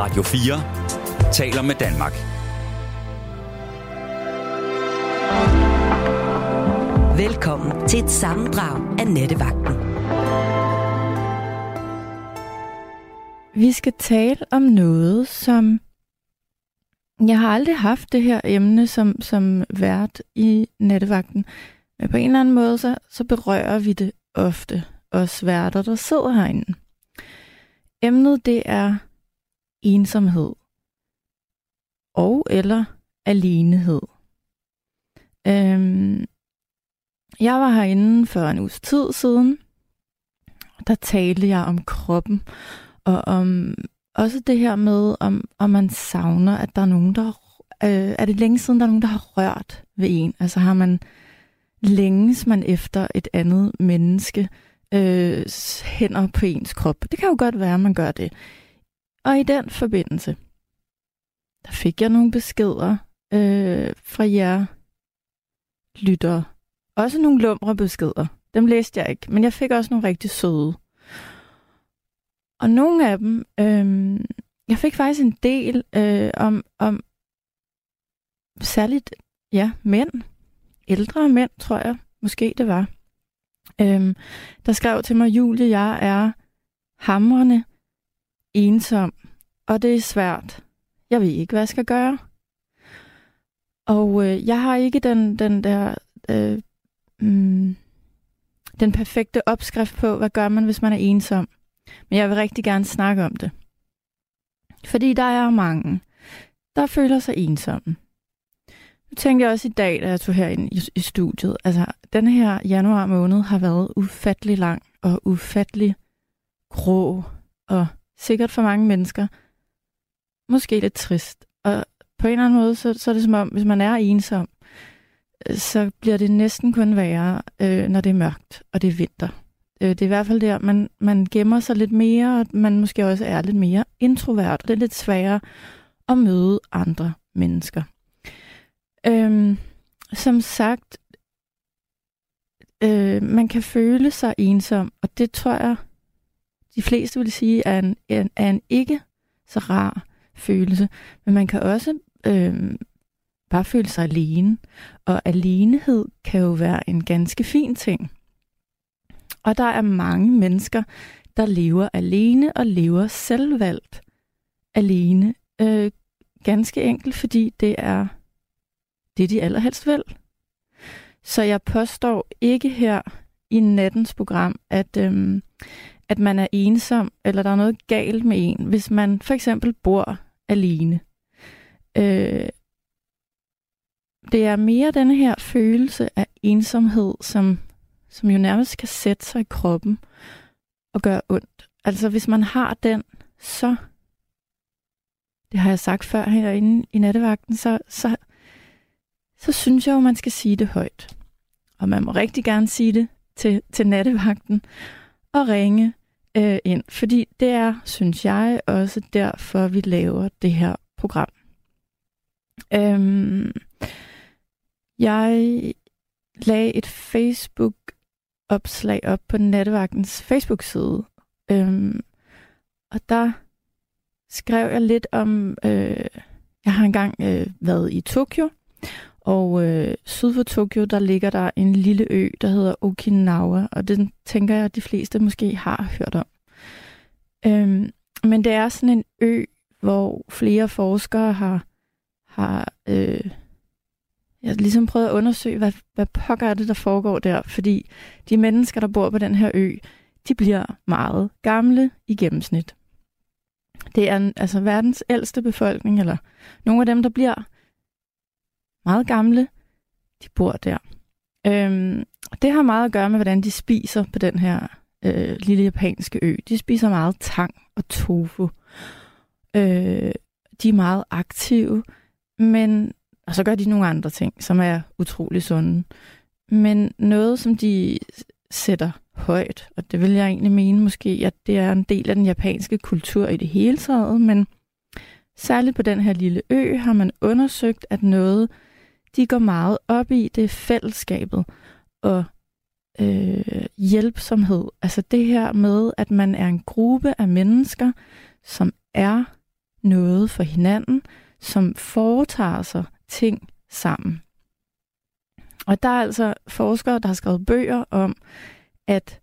Radio 4 taler med Danmark. Velkommen til et sammendrag af Nettevagten. Vi skal tale om noget, som jeg har aldrig haft det her emne som, som vært i Nettevagten. Men på en eller anden måde, så, så berører vi det ofte, os værter, der sidder herinde. Emnet, det er ensomhed og eller alenehed. Øhm, jeg var herinde for en uges tid siden. Der talte jeg om kroppen, og om også det her med, om, om man savner, at der er nogen, der... Øh, er det længe siden, der er nogen, der har rørt ved en? Altså har man længes man efter et andet menneske øh, hænder på ens krop? Det kan jo godt være, at man gør det. Og i den forbindelse, der fik jeg nogle beskeder øh, fra jer lyttere. Også nogle lumre beskeder. Dem læste jeg ikke, men jeg fik også nogle rigtig søde. Og nogle af dem, øh, jeg fik faktisk en del øh, om, om særligt, ja, mænd. Ældre mænd, tror jeg, måske det var. øhm, der skrev til mig, Julie, jeg er hamrende ensom, og det er svært. Jeg ved ikke, hvad jeg skal gøre. Og øh, jeg har ikke den, den der øh, mm, den perfekte opskrift på, hvad gør man, hvis man er ensom. Men jeg vil rigtig gerne snakke om det. Fordi der er mange, der føler sig ensomme. Nu tænkte jeg også i dag, da jeg tog herind i, i studiet, altså den her januar måned har været ufattelig lang og ufattelig grå og sikkert for mange mennesker måske lidt trist. Og på en eller anden måde, så, så er det som om, hvis man er ensom, øh, så bliver det næsten kun værre, øh, når det er mørkt og det er vinter. Øh, det er i hvert fald der, man, man gemmer sig lidt mere, og man måske også er lidt mere introvert, og det er lidt sværere at møde andre mennesker. Øh, som sagt, øh, man kan føle sig ensom, og det tror jeg, de fleste vil sige, er en, en, er en ikke så rar følelse. Men man kan også øh, bare føle sig alene. Og alenehed kan jo være en ganske fin ting. Og der er mange mennesker, der lever alene og lever selvvalgt alene. Øh, ganske enkelt, fordi det er det, de allerhelst vil. Så jeg påstår ikke her i nattens program, at, øhm, at man er ensom, eller der er noget galt med en, hvis man for eksempel bor alene. Øh, det er mere den her følelse af ensomhed, som, som jo nærmest kan sætte sig i kroppen og gøre ondt. Altså hvis man har den, så, det har jeg sagt før herinde i nattevagten, så, så, så synes jeg jo, man skal sige det højt. Og man må rigtig gerne sige det til, til nattevagten og ringe øh, ind, fordi det er, synes jeg, også derfor, vi laver det her program. Øhm, jeg lagde et Facebook-opslag op på Nattevagtens Facebook-side, øhm, og der skrev jeg lidt om, øh, jeg har engang øh, været i Tokyo, og øh, syd for Tokyo, der ligger der en lille ø, der hedder Okinawa, og den tænker jeg, at de fleste måske har hørt om. Øhm, men det er sådan en ø, hvor flere forskere har, har øh, jeg har ligesom prøvet at undersøge, hvad, hvad pokker er det, der foregår der, fordi de mennesker, der bor på den her ø, de bliver meget gamle i gennemsnit. Det er altså verdens ældste befolkning, eller nogle af dem, der bliver meget gamle, de bor der. Øhm, det har meget at gøre med, hvordan de spiser på den her øh, lille japanske ø. De spiser meget tang og tofu. Øh, de er meget aktive, men og så gør de nogle andre ting, som er utrolig sunde. Men noget, som de sætter højt, og det vil jeg egentlig mene måske, at det er en del af den japanske kultur i det hele taget, men særligt på den her lille ø har man undersøgt, at noget, de går meget op i, det fællesskabet og øh, hjælpsomhed. Altså det her med, at man er en gruppe af mennesker, som er noget for hinanden, som foretager sig ting sammen. Og der er altså forskere, der har skrevet bøger om, at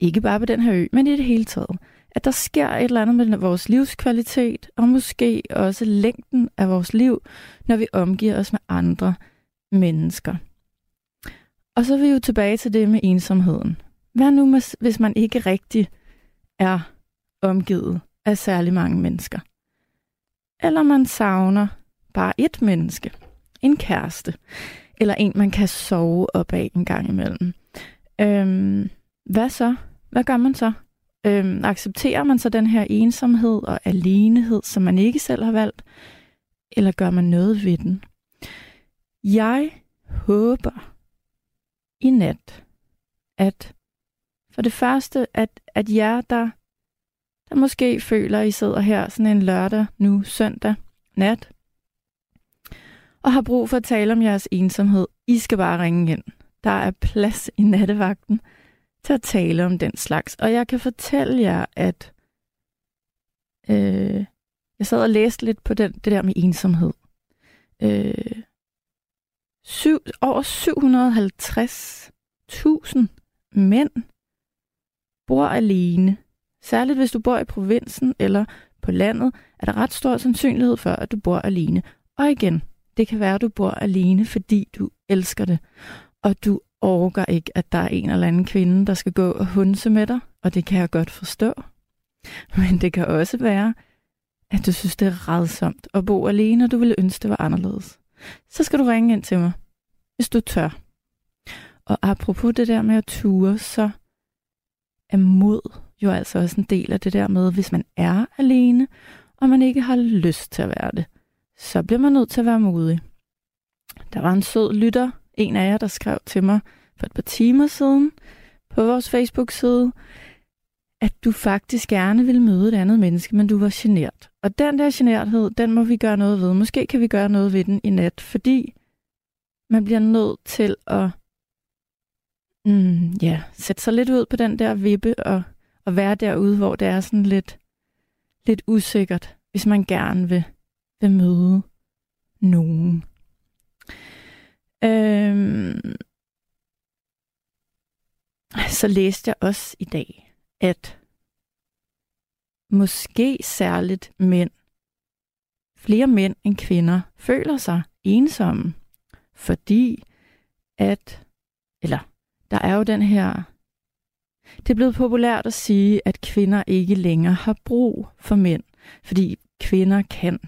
ikke bare på den her ø, men i det hele taget, at der sker et eller andet med vores livskvalitet, og måske også længden af vores liv, når vi omgiver os med andre mennesker. Og så er vi jo tilbage til det med ensomheden. Hvad nu, med, hvis man ikke rigtig er omgivet af særlig mange mennesker? Eller man savner bare et menneske, en kæreste, eller en, man kan sove op af en gang imellem. Øhm, hvad så? Hvad gør man så? Øhm, accepterer man så den her ensomhed og alenehed, som man ikke selv har valgt? Eller gør man noget ved den? Jeg håber i nat, at for det første, at, at jer, der, der måske føler, at I sidder her sådan en lørdag nu, søndag nat, og har brug for at tale om jeres ensomhed, I skal bare ringe ind. Der er plads i nattevagten til at tale om den slags. Og jeg kan fortælle jer, at øh, jeg sad og læste lidt på den, det der med ensomhed. Øh, syv, over 750.000 mænd bor alene. Særligt hvis du bor i provinsen eller på landet, er der ret stor sandsynlighed for, at du bor alene. Og igen, det kan være, at du bor alene, fordi du elsker det, og du orker ikke, at der er en eller anden kvinde, der skal gå og hunse med dig, og det kan jeg godt forstå. Men det kan også være, at du synes, det er redsomt at bo alene, og du ville ønske, det var anderledes. Så skal du ringe ind til mig, hvis du tør. Og apropos det der med at ture, så er mod jo altså også en del af det der med, hvis man er alene, og man ikke har lyst til at være det, så bliver man nødt til at være modig. Der var en sød lytter, en af jer, der skrev til mig for et par timer siden på vores Facebook-side, at du faktisk gerne vil møde et andet menneske, men du var genert. Og den der generthed, den må vi gøre noget ved. Måske kan vi gøre noget ved den i nat, fordi man bliver nødt til at mm, ja, sætte sig lidt ud på den der vippe og, og være derude, hvor det er sådan lidt, lidt usikkert, hvis man gerne vil, vil møde nogen. Øhm, så læste jeg også i dag, at måske særligt mænd, flere mænd end kvinder, føler sig ensomme, fordi at, eller der er jo den her, det er blevet populært at sige, at kvinder ikke længere har brug for mænd, fordi kvinder kan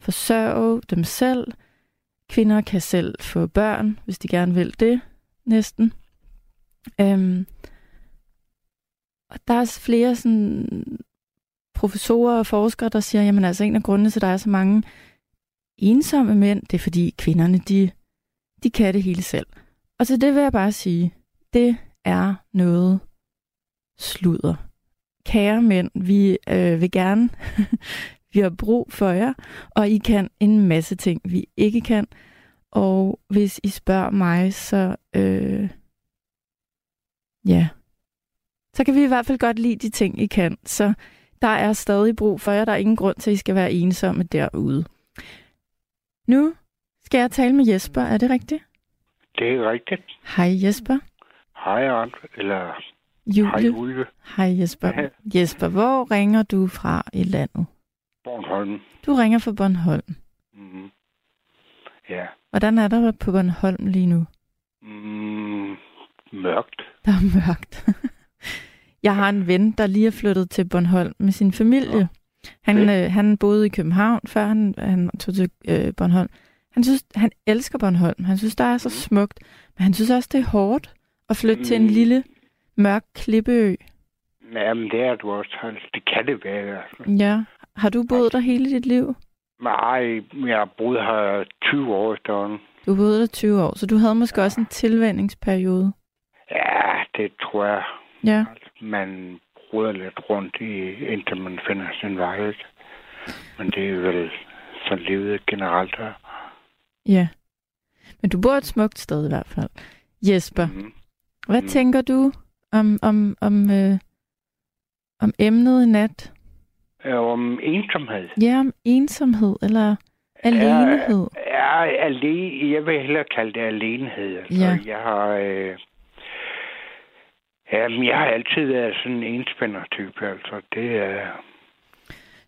forsørge dem selv, kvinder kan selv få børn, hvis de gerne vil det, næsten. Øhm, og der er flere sådan professorer og forskere, der siger, jamen altså en af grundene til, at der er så mange ensomme mænd, det er fordi kvinderne, de, de kan det hele selv. Og til det vil jeg bare sige, det er noget sludder. Kære mænd, vi øh, vil gerne, vi har brug for jer, og I kan en masse ting, vi ikke kan. Og hvis I spørger mig, så øh, ja, så kan vi i hvert fald godt lide de ting, I kan. Så der er stadig brug for jer. Der er ingen grund til, at I skal være ensomme derude. Nu skal jeg tale med Jesper. Er det rigtigt? Det er rigtigt. Hej Jesper. Hej, Rand, eller Julie. hej, Ulve. Hej Jesper. Ja. Jesper, hvor ringer du fra i landet? Bornholm. Du ringer fra Bornholm. Mm. Ja. Hvordan er der på Bornholm lige nu? Mm. Mørkt. Der er mørkt. Jeg har en ven, der lige er flyttet til Bornholm med sin familie. Han, øh, han boede i København, før han, han tog til øh, Bornholm. Han synes, han elsker Bornholm. Han synes, der er så smukt. Men han synes også, det er hårdt at flytte mm. til en Mm. lille, mørk klippeø. Jamen, det er du også. Det kan det være. Ja. Har du boet der hele dit liv? Nej, jeg har boet her 20 år efterhånden. Du boede der 20 år, så du havde måske også en tilvændingsperiode. Ja, det tror jeg. Ja. Man ruder lidt rundt i, indtil man finder sin vej. ikke? Men det er vel så livet generelt her. Ja. Men du bor et smukt sted i hvert fald. Jesper, Mm. hvad Mm. tænker du om, om, om, øh, om emnet i nat? Øh, Om ensomhed. Ja, om ensomhed eller alenehed. Ja, ja alene, jeg vil hellere kalde det alenehed. Altså, Ja. Jeg har... Øh, jamen, jeg har altid været sådan en enspænder-type, altså. Det er...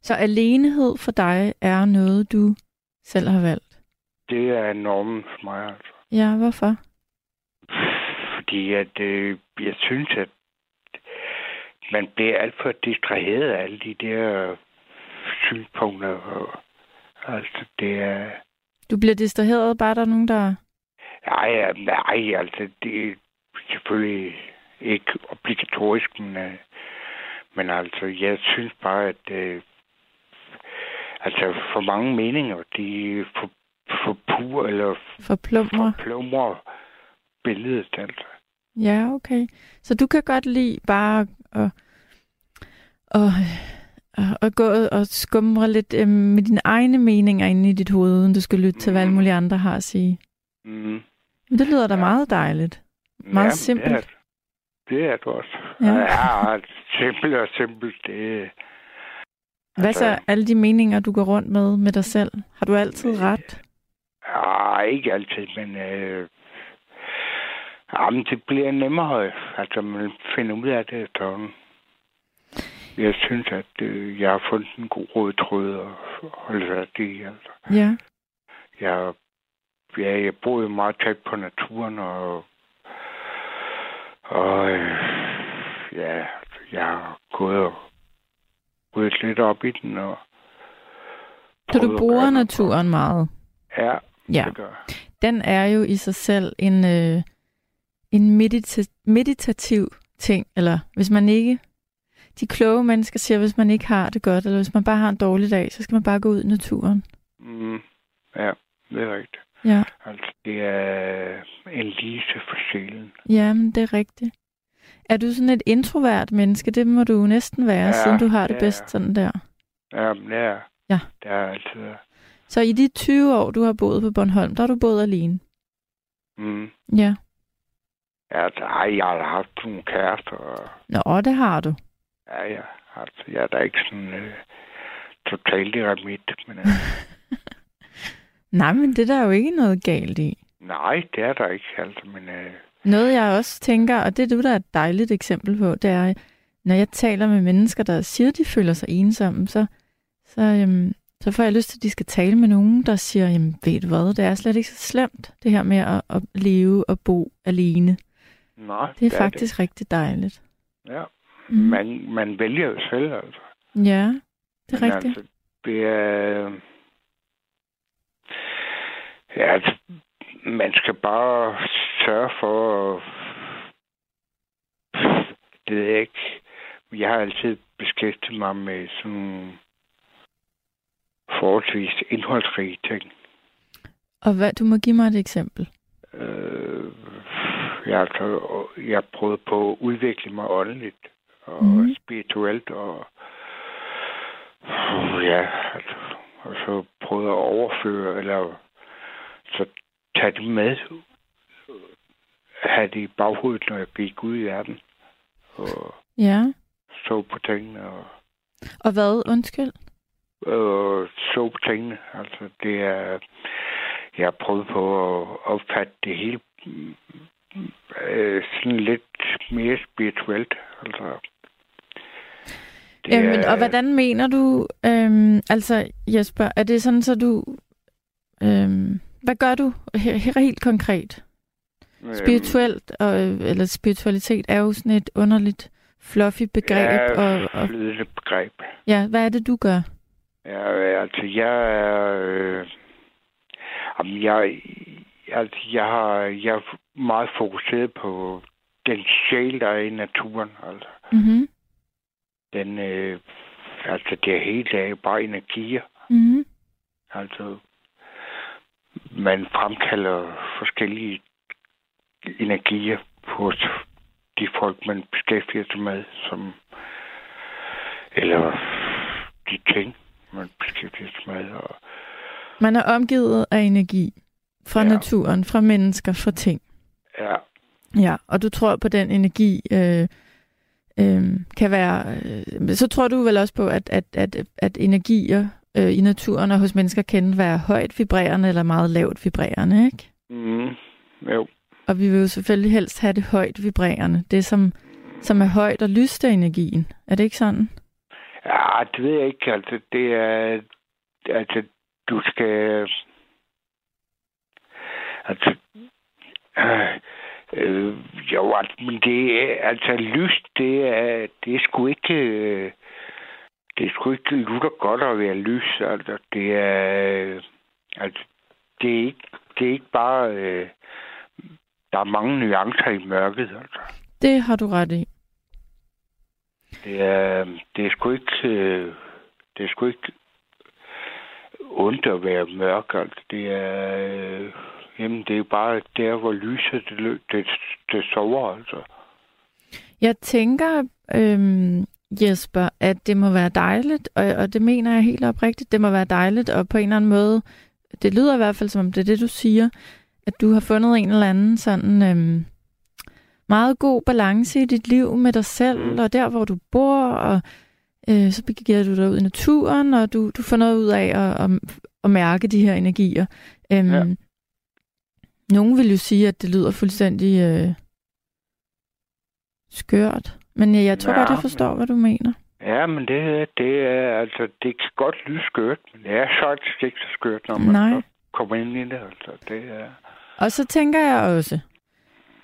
Så alenehed for dig er noget, du selv har valgt. Det er normen for mig, altså. Ja, hvorfor? Fordi at, øh, jeg synes, at man bliver alt for distraheret af alle de der synspunkter. Og, altså, det er... Du bliver distraheret, bare der er nogen, der... Nej, nej, altså, det er selvfølgelig ikke obligatorisk, men, øh, men altså, jeg synes bare, at øh, altså, for mange meninger, de for, pur eller Forplumrer. plumrer billedet, altså. Ja, okay. Så du kan godt lide bare at, at, at, at gå og skumre lidt øh, med dine egne meninger inde i dit hoved, uden du skal lytte til, hvad alle Mhm. mulige andre har at sige. Mm. Men det lyder da Ja. meget dejligt. Meget simpelt. Det er, det er det også. Ja. Ja, simpelt og simpelt, det Hvad så Altså- alle de meninger, du går rundt med med dig selv? Har du altid Øh, ret? Ja, ikke altid, men øh, jamen, det bliver nemmere. Altså, man finder ud af det efterhånden. Jeg synes, at øh, jeg har fundet en god rød tråd at holde fast i. Altså. Ja. Jeg, ja, jeg bor jo meget tæt på naturen, og, og øh, ja, jeg har gået og ryddet lidt op i den. Og Så du bruger naturen meget? Ja, Ja. det gør. Den er jo i sig selv en, øh, en medita- meditativ ting, eller hvis man ikke... De kloge mennesker siger, hvis man ikke har det godt, eller hvis man bare har en dårlig dag, så skal man bare gå ud i naturen. Mm, ja, det er rigtigt. Ja, Altså, det er en lise for sjælen. ja men det er rigtigt. Er du sådan et introvert menneske? Det må du næsten være, Ja, ja, siden du har det er bedst sådan der. Ja, men det er, Ja. det er altid. Så i de 20 år, du har boet på Bornholm, der har du boet alene? Mm. Ja. Ja, ej, jeg har haft nogle kærester, og Nå, det har du. Ja, ja, altså, jeg er da ikke sådan øh, totalt eremit, men øh, Nej, men det er der jo ikke noget galt i. nej, det er der ikke, altså, men øh, Noget, jeg også tænker, og det er du, der er et dejligt eksempel på, det er, når jeg taler med mennesker, der siger, at de føler sig ensomme, så, så, øhm, så får jeg lyst til, at de skal tale med nogen, der siger, jamen ved du hvad, det er slet ikke så slemt, det her med at, at leve og bo alene. nej, Det er faktisk rigtig dejligt. Det. Ja, Mm. man, man vælger jo selv, altså. Ja, det er Men rigtigt. Altså, det er... Ja, altså, man skal bare sørge for. Det ved jeg ikke. Jeg har altid beskæftiget mig med sådan forholdsvis indholdsrige ting. Og hvad, du må give mig et eksempel. Øh, jeg, altså, jeg prøvet på at udvikle mig åndeligt og mm. spirituelt, og ja, altså, og så prøvet at overføre, eller så tage det med, have det i baghovedet, når jeg gik ud i verden, og Ja. så på tingene, og Og hvad? Undskyld. øh, så på tingene. Altså, det er... Jeg har prøvet på at opfatte det hele øh, sådan lidt mere spirituelt. Altså, det Jamen, og hvordan mener du, øhm, altså Jesper, er det sådan, så du, øhm, hvad gør du he- he- helt konkret? øhm, Spirituelt, og, eller spiritualitet er jo sådan et underligt, fluffy begreb. Ja, og, og, begreb. ja, hvad er det, du gør? Ja, altså, jeg er... Øh, jamen, jeg, altså, jeg, har, jeg er meget fokuseret på den sjæl, der er i naturen. Altså, Mm-hmm. Den, øh, altså, det hele er jo bare energier. Mm-hmm. Altså, man fremkalder forskellige energier hos de folk, man beskæftiger sig med, som, eller de ting, man beskæftiger sig med. Og, Man er omgivet af energi fra Ja. naturen, fra mennesker, fra ting. ja, Ja, og du tror på den energi, øh, øhm, kan være... Øh, så tror du vel også på, at, at, at, at energier øh, i naturen og hos mennesker kan være højt vibrerende eller meget lavt vibrerende, ikke? Mm, jo. Og vi vil jo selvfølgelig helst have det højt vibrerende. Det, som, som er højt og lyst af energien. Er det ikke sådan? Ja, det ved jeg ikke. Altså, det er... Altså, du skal... Altså... Øh, øh, jo, men det er... Altså, lyst, det er... Det er sgu ikke... Øh, det er sgu ikke lutter godt at være lys. Altså, det er... Altså, det er ikke, det er ikke bare... Øh, der er mange nuancer i mørket, altså. Det har du ret i. Det er, det er sgu ikke... Øh, det er sgu ikke ondt at være mørk, altså. Det er... Øh, jamen, det er bare der, hvor lyset, det, det, det sover, altså. Jeg tænker, øhm, Jesper, at det må være dejligt, og, og det mener jeg helt oprigtigt, det må være dejligt, og på en eller anden måde, det lyder i hvert fald som om det er det, du siger, at du har fundet en eller anden sådan øhm, meget god balance i dit liv med dig selv, Mm. og der, hvor du bor, og øh, så begiver du dig ud i naturen, og du, du får noget ud af at, at, at mærke de her energier. Øhm, Ja. Nogen vil jo sige, at det lyder fuldstændig øh, skørt, men jeg, jeg tror Ja, godt, jeg forstår, hvad du mener. Ja, men det, det er, altså, det kan godt lyde skørt, men det er faktisk ikke så skørt, når man Nej. kommer ind i det, altså. Det er... Og så tænker jeg også,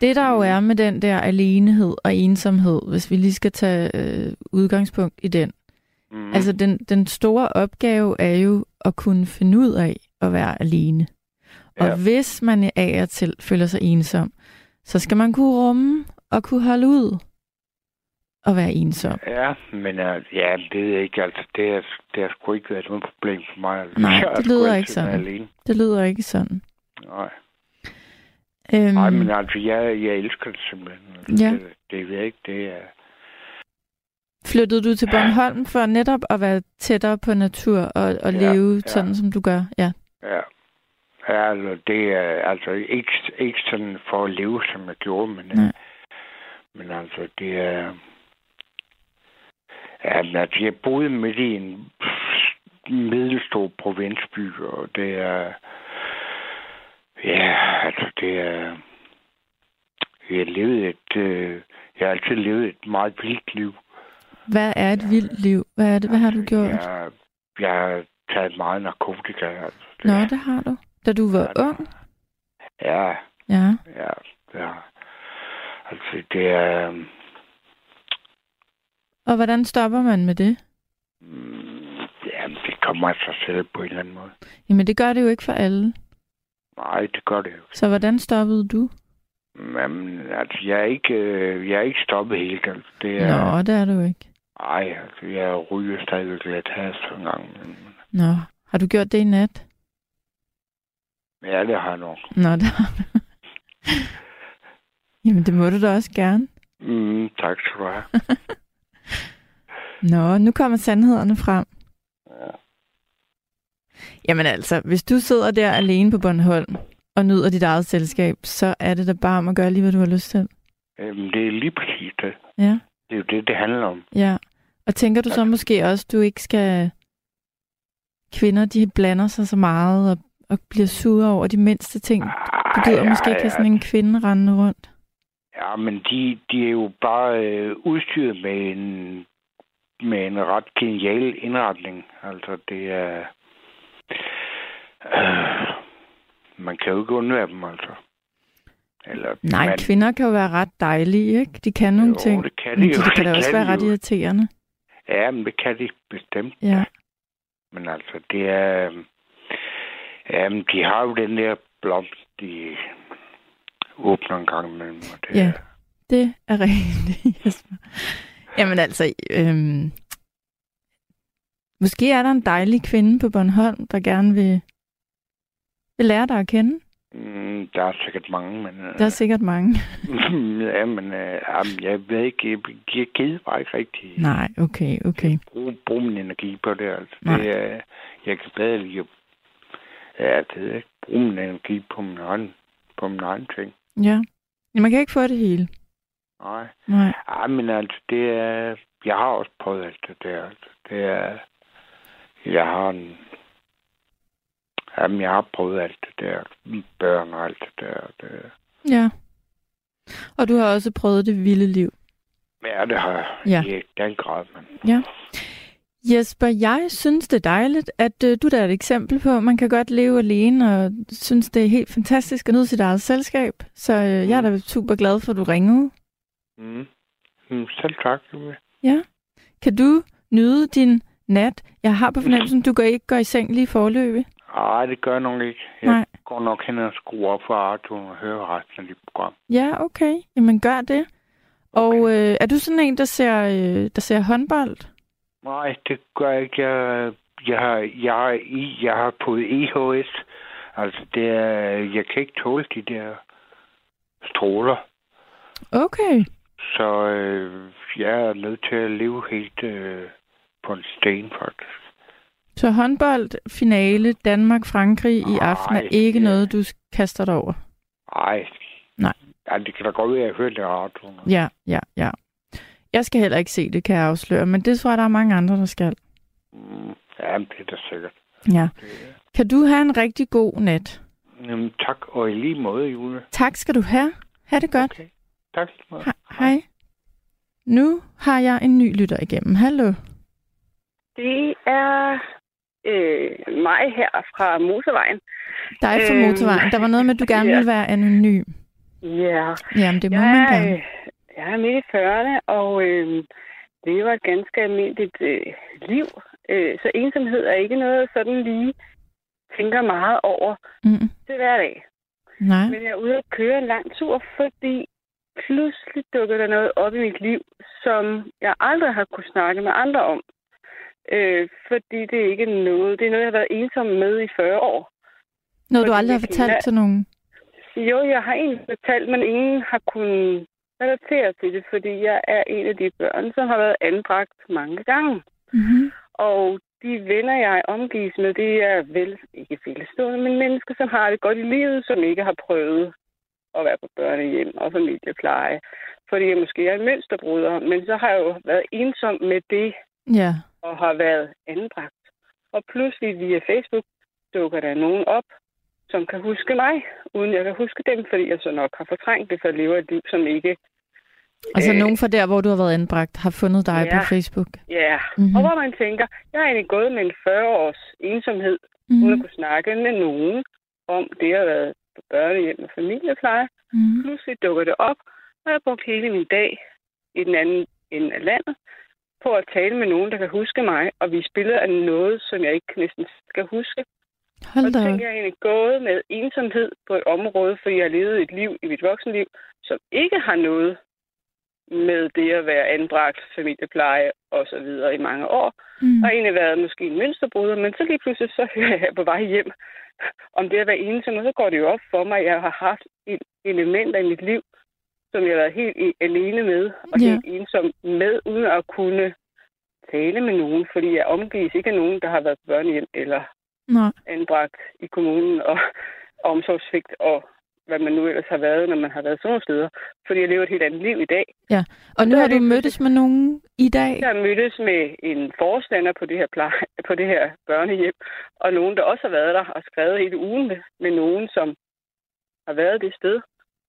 det der jo er med den der alenehed og ensomhed, hvis vi lige skal tage øh, udgangspunkt i den. Mm, Mm. Altså den, den store opgave er jo at kunne finde ud af at være alene. Og Ja. hvis man af og til føler sig ensom, så skal man kunne rumme og kunne holde ud at være ensom. Ja, men uh, ja, det ved jeg ikke. Altså, det, er, det har sgu ikke været noget problem for mig. Altså. Nej, har det lyder ikke sådan. Alene. Det lyder ikke sådan. Nej. Øhm, Nej, men altså, jeg, jeg elsker det simpelthen. Altså, Ja. Det, det ved jeg ikke, det er... Flyttede du til Bornholm for netop at være tættere på natur og, og Ja, leve ja. sådan, som du gør? Ja. Ja. Altså, det er altså ikke, ikke sådan for at leve, som jeg gjorde, men, Nej. øh, men altså, det er... Ja, men altså, jeg boede midt i en middelstor provinsby, og det er... Ja, altså, det er... Jeg har levet et... Øh, jeg har altid levet et meget vildt liv. Hvad er et vildt liv? Hvad, er det? Hvad har du gjort? Jeg, jeg har taget meget narkotika. Altså. Det, Nå, det har du. Da du var Ja, ung? Ja, Ja. Ja, ja. Altså, det er... Og hvordan stopper man med det? Mm, ja, det kommer af sig selv på en eller anden måde. Jamen, det gør det jo ikke for alle. Nej, det gør det jo. Så hvordan stoppede du? Men altså, jeg er ikke, øh, jeg er ikke stoppet helt. Altså, det er... Nå, det er du ikke. Ej, altså, jeg ryger stadigvæk lidt has en gang. Men, Nå, har du gjort det i nat? Ja, det har jeg nok. Nå, det har du. Jamen, det må du da også gerne. Mm, tak skal du have. Nå, nu kommer sandhederne frem. Ja. Jamen altså, hvis du sidder der alene på Bornholm og nyder dit eget selskab, så er det da bare om at gøre lige, hvad du har lyst til. Øhm, det er lige præcis det. Ja, Det er jo det, det handler om. ja. Og tænker du så måske også, du ikke skal... Kvinder, de blander sig så meget og, og bliver sure over de mindste ting. Du gider Ej, måske ikke have sådan en kvinde rendende rundt. Ja, men de, de er jo bare øh, udstyret med en, med en ret genial indretning. Altså, det er... Øh, man kan jo ikke undvære dem, altså. Eller, Nej, man, kvinder kan jo være ret dejlige, ikke? De kan nogle jo, ting. det kan de Men jo. de, det kan da også være de ret jo. irriterende. Ja, men det kan de bestemt. Ja. Men altså, det er... øh, Jamen, de har jo den der blomst, de åbner en gang imellem. Og det Ja. er, Det er rigtigt, Jesper. Jamen altså, øhm, måske er der en dejlig kvinde på Bornholm, der gerne vil, vil lære dig at kende. mm, der er sikkert mange, men... øh, Der er sikkert mange. ja, men øh, jamen, jeg ved ikke, jeg, gider bare ikke rigtig Nej, okay, okay. bruge, bruge min energi på det. Altså. Nej. det er, jeg kan bedre lige at ja, det ved ikke, bruge min energi på min egen, på min egen ting. Ja. Men man kan ikke få det hele. Nej. Nej. Ej, men altså, det er... Jeg har også prøvet alt det der. Altså. Det er... Jeg har en... Jamen, jeg har prøvet alt det der. Mit børn og alt det der. Det... Ja. Og du har også prøvet det vilde liv. Ja, det har jeg. Ja. I den grad, men... Ja. Jesper, jeg synes, det er dejligt, at øh, du der er et eksempel på, at man kan godt leve alene, og synes, det er helt fantastisk at nyde sit eget selskab. Så øh, jeg er da super glad for, at du ringede. Mm. Mm, selv tak, Julie. Ja. Kan du nyde din nat? Jeg har på fornemmelsen, du går ikke går i seng lige forløbig. Nej, det gør jeg nok ikke. Jeg Nej. går nok hen og skruer op for radioen og hører resten af dit program. Ja, okay. Jamen gør det. Og øh, er du sådan en, der ser, øh, der ser håndbold? Nej, det gør jeg ikke. Jeg, jeg, har, jeg, jeg har på EHS. Altså, det er, jeg kan ikke tåle de der stråler. Okay. Så øh, jeg er nødt til at leve helt øh, på en sten, faktisk. Så håndbold, finale, Danmark-Frankrig i aften er ikke ja. noget, du kaster dig over? Nej. Nej. Ja, det kan da godt være, at jeg har hørt det i radioen. Ja, ja, ja. Jeg skal heller ikke se det, kan jeg afsløre, men det tror jeg, der er mange andre, der skal. Mm, ja, det er da sikkert. Ja. Det, Kan du have en rigtig god nat? Jamen, tak, og i lige måde, Julie. Tak skal du have. Ha' det godt. Okay. Tak. måde. He- Hej. Nu har jeg en ny lytter igennem. Hallo. Det er øh, mig her fra motorvejen. Dig fra Øhm, motorvejen. Der var noget med, at du gerne ja. ville være anonym. Ja, Jamen, det må jeg, man er, gerne. Jeg er midt i 40'erne, og øh, det var et ganske almindeligt øh, liv. Øh, så ensomhed er ikke noget, jeg sådan lige tænker meget over Mm, til hverdag. nej. Men jeg er ude at køre en lang tur, fordi pludselig dukker der noget op i mit liv, som jeg aldrig har kunne snakke med andre om. Øh, fordi det er ikke noget, det er noget, jeg har været ensom med i 40 år. Noget, du fordi aldrig har jeg fortalt kender- til nogen. Jo, jeg har egentlig fortalt, men ingen har kunnet relatere til det, fordi jeg er en af de børn, som har været anbragt mange gange. Mm-hmm. Og de venner, jeg omgives med, det er vel ikke velstående, men mennesker, som har det godt i livet, som ikke har prøvet at være på børnehjem og familiepleje. Fordi jeg måske er en mønsterbryder, men så har jeg jo været ensom med det, Ja. og har været anbragt. Og pludselig via Facebook dukker der nogen op, som kan huske mig, uden jeg kan huske dem, fordi jeg så nok har fortrængt det, for jeg lever et liv, som ikke... Altså Øh, nogen fra der, hvor du har været anbragt, har fundet dig Ja. på Facebook. Ja, Mhm. mm-hmm. og hvor man tænker, jeg har egentlig gået med en 40-års ensomhed, mm-hmm. uden at Mm-hmm. kunne snakke med nogen om det at være på børnehjem og familiepleje. Mm-hmm. Pludselig dukker det op, og jeg har brugt hele min dag i den anden ende af landet på at tale med nogen, der kan huske mig, og vi spiller af noget, som jeg ikke næsten skal huske. Hold Og så tænker jeg egentlig gået med ensomhed på et område, fordi jeg har levet et liv i mit voksenliv, som ikke har noget med det at være anbragt, familiepleje og så videre i mange år. Mm. Og egentlig været måske en mønsterbryder, men så lige pludselig så hører jeg på vej hjem om det at være ensom, og så går det jo op for mig, at jeg har haft et element i mit liv, som jeg har været helt alene med, og Ja. helt ensom med, uden at kunne tale med nogen, fordi jeg omgives ikke af nogen, der har været på børnehjem eller Nå. anbragt i kommunen og omsorgssvigt og hvad man nu ellers har været, når man har været sådan nogle steder. Fordi jeg lever et helt andet liv i dag. Og nu har du mødtes med nogen i dag? Jeg har mødtes med en forstander på det her, pleje, på det her børnehjem, og nogen, der også har været der og skrevet hele ugen med, med nogen, som har været det sted.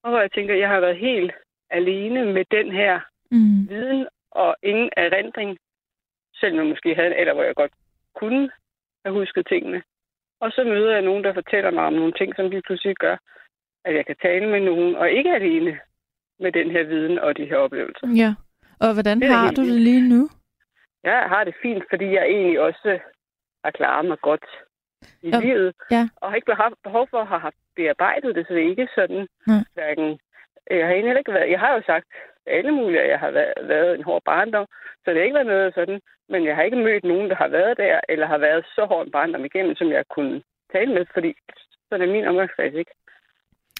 Og hvor jeg tænker, jeg har været helt alene med den her Mm. viden og ingen erindring, selvom jeg måske havde en alder, hvor jeg godt kunne have husket tingene. Og så møder jeg nogen, der fortæller mig om nogle ting, som lige pludselig gør, at jeg kan tale med nogen, og ikke alene med den her viden og de her oplevelser. Ja. Og hvordan Det har du det lige nu? Jeg har det fint, fordi jeg egentlig også har klaret mig godt i Ja. livet, Ja. og har ikke haft behov for at have bearbejdet det, så det er ikke sådan, Nej. hverken... Jeg har egentlig ikke været... Jeg har jo sagt alle mulige, at jeg har været, været en hård barndom, så det har ikke været noget sådan, men jeg har ikke mødt nogen, der har været der, eller har været så hård en barndom igennem, som jeg kunne tale med, fordi sådan er min omgangskreds ikke.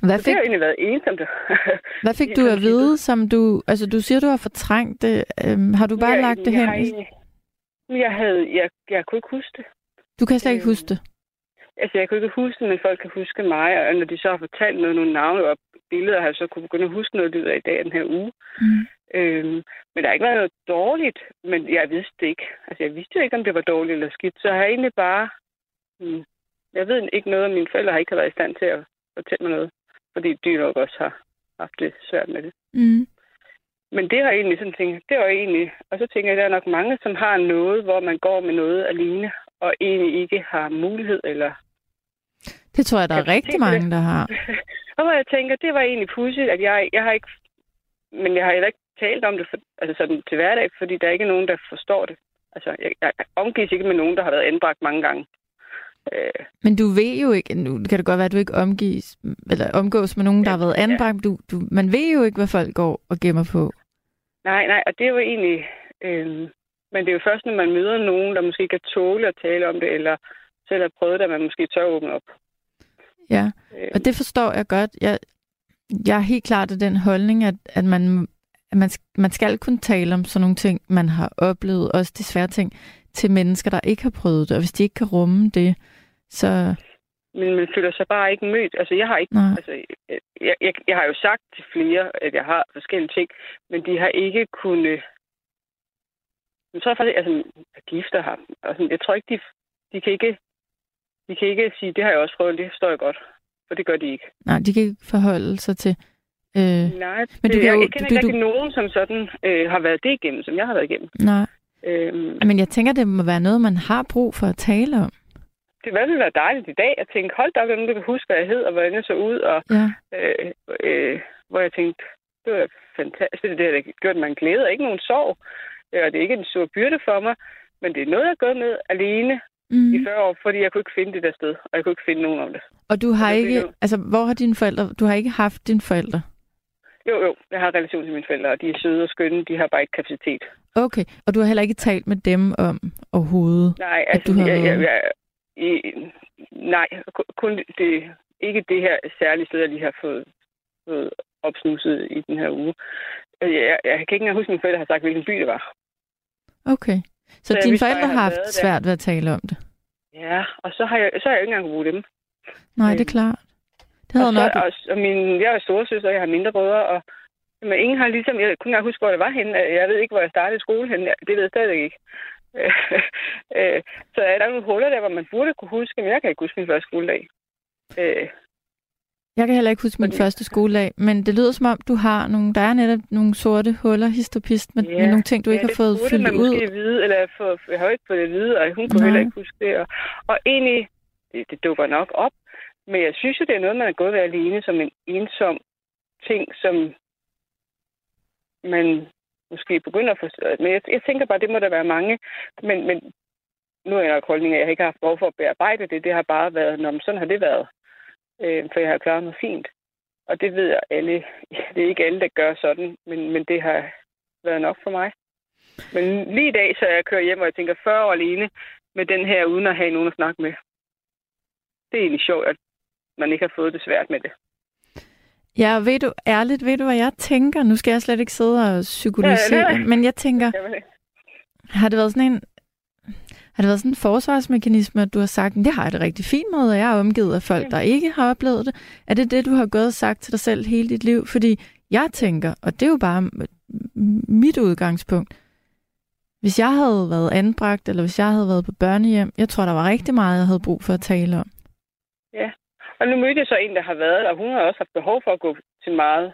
Hvad Så det fik, har egentlig været ensomt. hvad fik du at vide, som du... Altså, du siger, du har fortrængt det. Øhm, har du bare jeg, lagt det hen? Egentlig, jeg, havde, jeg, jeg kunne ikke huske det. Du kan slet ikke Øhm, huske det. Altså, jeg kunne ikke huske det, men folk kan huske mig, og når de så har fortalt noget, nogle navne op billeder, har jeg så kunne begynde at huske noget ud af i dag den her uge. Mm. Øhm, men der har ikke været noget dårligt, men jeg vidste det ikke. Altså, jeg vidste jo ikke, om det var dårligt eller skidt, så jeg har egentlig bare... Hmm, jeg ved ikke noget, om mine forældre har ikke været i stand til at fortælle mig noget, fordi de nok også har haft det svært med det. Mm. Men det har egentlig sådan tænkt, det var egentlig... Og så tænker jeg, at der er nok mange, som har noget, hvor man går med noget alene, og egentlig ikke har mulighed eller Det tror jeg, der er rigtig mange, det. der har. Og hvor jeg tænker, det var egentlig pudsigt, at jeg, jeg har ikke... Men jeg har heller ikke talt om det for, altså sådan til hverdag, fordi der er ikke nogen, der forstår det. Altså, jeg, jeg omgives ikke med nogen, der har været anbragt mange gange. Øh, Men du ved jo ikke, nu kan det godt være, at du ikke omgives, eller omgås med nogen, der har været Ja. anbragt. Du, du, man ved jo ikke, hvad folk går og gemmer på. nej, nej, og det var egentlig... Øh, men det er jo først, når man møder nogen, der måske kan tåle at tale om det, eller selv har prøvet det, at man måske tør åbne op. Ja, Øh, og det forstår jeg godt. Jeg, jeg er helt klart af den holdning, at, at man, at man, man skal kunne tale om sådan nogle ting, man har oplevet, også de svære ting, til mennesker, der ikke har prøvet det. Og hvis de ikke kan rumme det, så men man føler sig bare ikke mødt. Altså, jeg har ikke... nej. Altså, jeg, jeg, jeg har jo sagt til flere, at jeg har forskellige ting, men de har ikke kunnet... Jeg tror faktisk, altså, jeg gifter ham. Og sådan, jeg tror ikke, de, de kan ikke... De kan ikke sige, det har jeg også prøvet, det forstår jeg godt. For det gør de ikke. nej, de kan ikke forholde sig til... Øh, Nej, Men men du kan jeg, jo- jeg kender du- ikke du- nogen, som sådan øh, har været det igennem, som jeg har været igennem. nej. Øhm, Men jeg tænker, det må være noget, man har brug for at tale om. Det ville være dejligt i dag at tænke, hold da op, hvem du kan huske, hvad jeg hed, og hvordan jeg så ud, og Ja, øh, øh, hvor jeg tænkte, det var fantastisk. Det har gjort mig en glæde, og ikke nogen sorg. Øh, Og det er ikke en stor byrde for mig, men det er noget, jeg har gået med alene mm. i 40 år, fordi jeg kunne ikke finde det der sted, og jeg kunne ikke finde nogen om det. Og du har er ikke, det. altså hvor har dine forældre, du har ikke haft dine forældre? Jo, jo, jeg har relation til mine forældre, og de er søde og skønne, de har bare ikke kapacitet. Okay, og du har heller ikke talt med dem om overhovedet? Nej, At altså, du har jeg, jeg, jeg, nej, ku- kun det, ikke det her særlige sted, jeg lige har fået, fået opsnuset i den her uge. Øh, Jeg, jeg, kan ikke engang huske, at mine forældre har sagt, hvilken by det var. Okay. Så, Så dine forældre har haft der. svært ved at tale om det? Ja, og så har jeg, så har jeg ikke engang bruge dem. Nej, det er klart. Det havde og, så, nok... og, og min, jeg er storesøster, og jeg har mindre brødre, og men ingen har ligesom, jeg kunne ikke engang huske, hvor det var henne. Jeg ved ikke, hvor jeg startede skole henne. Det ved jeg stadig ikke. Øh, så er der nogle huller der, hvor man burde kunne huske, men jeg kan ikke huske min første skoledag. Øh, Jeg kan heller ikke huske min første skoledag, men det lyder som om, du har nogle... Der er netop nogle sorte huller, histopist, med, Ja. med nogle ting, du ikke ja, har fået fyldt man ud. måske vide, eller få, jeg har ikke fået det at vide, og hun kunne Nej. heller ikke huske det. Og, og egentlig, det, det dukker nok op, men jeg synes jo, det er noget, man er gået ved alene som en ensom ting, som man måske begynder at forstå. Men jeg, jeg tænker bare, det må der være mange. Men, men nu er jeg nok holdning at jeg ikke har haft behov for at bearbejde det. Det har bare været, når sådan har det været. Øh, for jeg har klaret mig fint. Og det ved jeg alle. Det er ikke alle, der gør sådan, men, men det har været nok for mig. Men lige i dag, så jeg kører hjem, og jeg tænker 40 år alene med den her, uden at have nogen at snakke med. Det er egentlig sjovt, at man ikke har fået det svært med det. Ja, ved du, ærligt, ved du, hvad jeg tænker? Nu skal jeg slet ikke sidde og psykologisere, Ja, men jeg tænker, har det været sådan en... Har det været sådan en forsvarsmekanisme, at du har sagt, det har jeg det rigtig fint med, og jeg er omgivet af folk, der ikke har oplevet det? Er det det, du har gået og sagt til dig selv hele dit liv? Fordi jeg tænker, og det er jo bare mit udgangspunkt, hvis jeg havde været anbragt, eller hvis jeg havde været på børnehjem, jeg tror, der var rigtig meget, jeg havde brug for at tale om. Og nu mødte jeg så en, der har været der, og hun har også haft behov for at gå til meget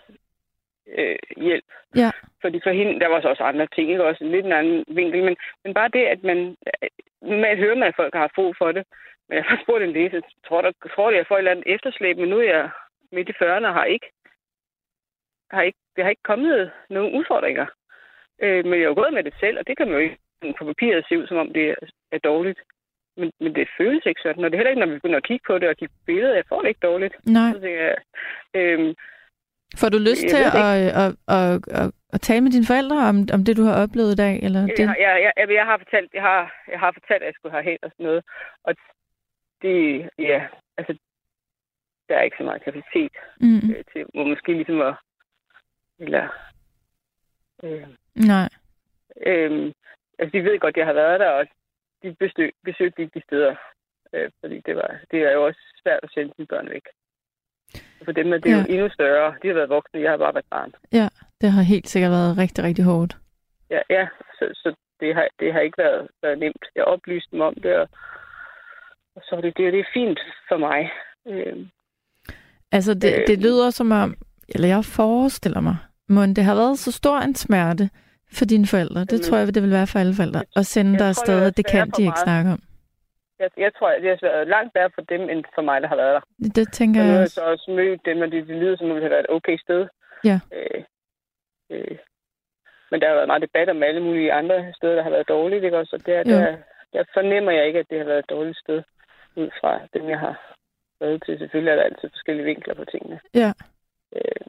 øh, hjælp. Ja. Fordi for hende, der var så også andre ting, ikke? også lidt en anden vinkel. Men, men bare det, at man... Normalt hører man, at folk har haft brug for det. Men jeg har spurgt en læge, så tror, der, tror jeg får et eller andet efterslæb, men nu er jeg midt i 40'erne og har ikke, har ikke, det har ikke kommet nogen udfordringer. Øh, men jeg er jo gået med det selv, og det kan man jo ikke på papiret se ud, som om det er, er dårligt. Men, men det føles ikke sådan. Og det er heller ikke, når vi begynder at kigge på det og på billeder. Jeg får det ikke dårligt. Nej. Så jeg, øhm, Får du lyst Jeg til det at, at, at, at, at tale med dine forældre om, om det, du har oplevet i dag? Eller det? jeg, jeg, jeg, jeg, har fortalt, jeg, har, jeg har fortalt, at jeg skulle herhen og sådan noget. Og det, ja, altså, der er ikke så meget kapacitet Mm, øh, til, hvor måske ligesom at, eller, øh, nej. øh, altså, de ved godt, at jeg har været der, og de besøg, besøgte ikke de steder. Øh, fordi det, var, det er jo også svært at sende sine børn væk. For dem er det Ja. jo endnu større. De har været voksne, jeg har bare været barn. Ja, det har helt sikkert været rigtig, rigtig hårdt. Ja, ja så, så det, har, det har ikke været, været nemt. Jeg oplyste dem om det, og, og så det, det, det er fint for mig. Øh, Altså, det, Øh. det lyder som om, eller jeg forestiller mig, men det har været så stor en smerte for dine forældre. Det tror jeg, det vil være for alle forældre. At sende dig afsted, det er og kan de ikke snakke om. jeg, jeg tror, det har været langt værre for dem, end for mig, der har været der. Det, tænker Og jeg har jeg også. så også mødt dem, og det, det lyder som om, det har været et okay sted. Ja. Øh, øh, men der har været meget debat om alle mulige andre steder, der har været dårligt, ikke også? Og der, Jo. der, der fornemmer jeg ikke, at det har været et dårligt sted, ud fra dem, jeg har været til. Selvfølgelig er der altid forskellige vinkler på tingene. Ja. Øh,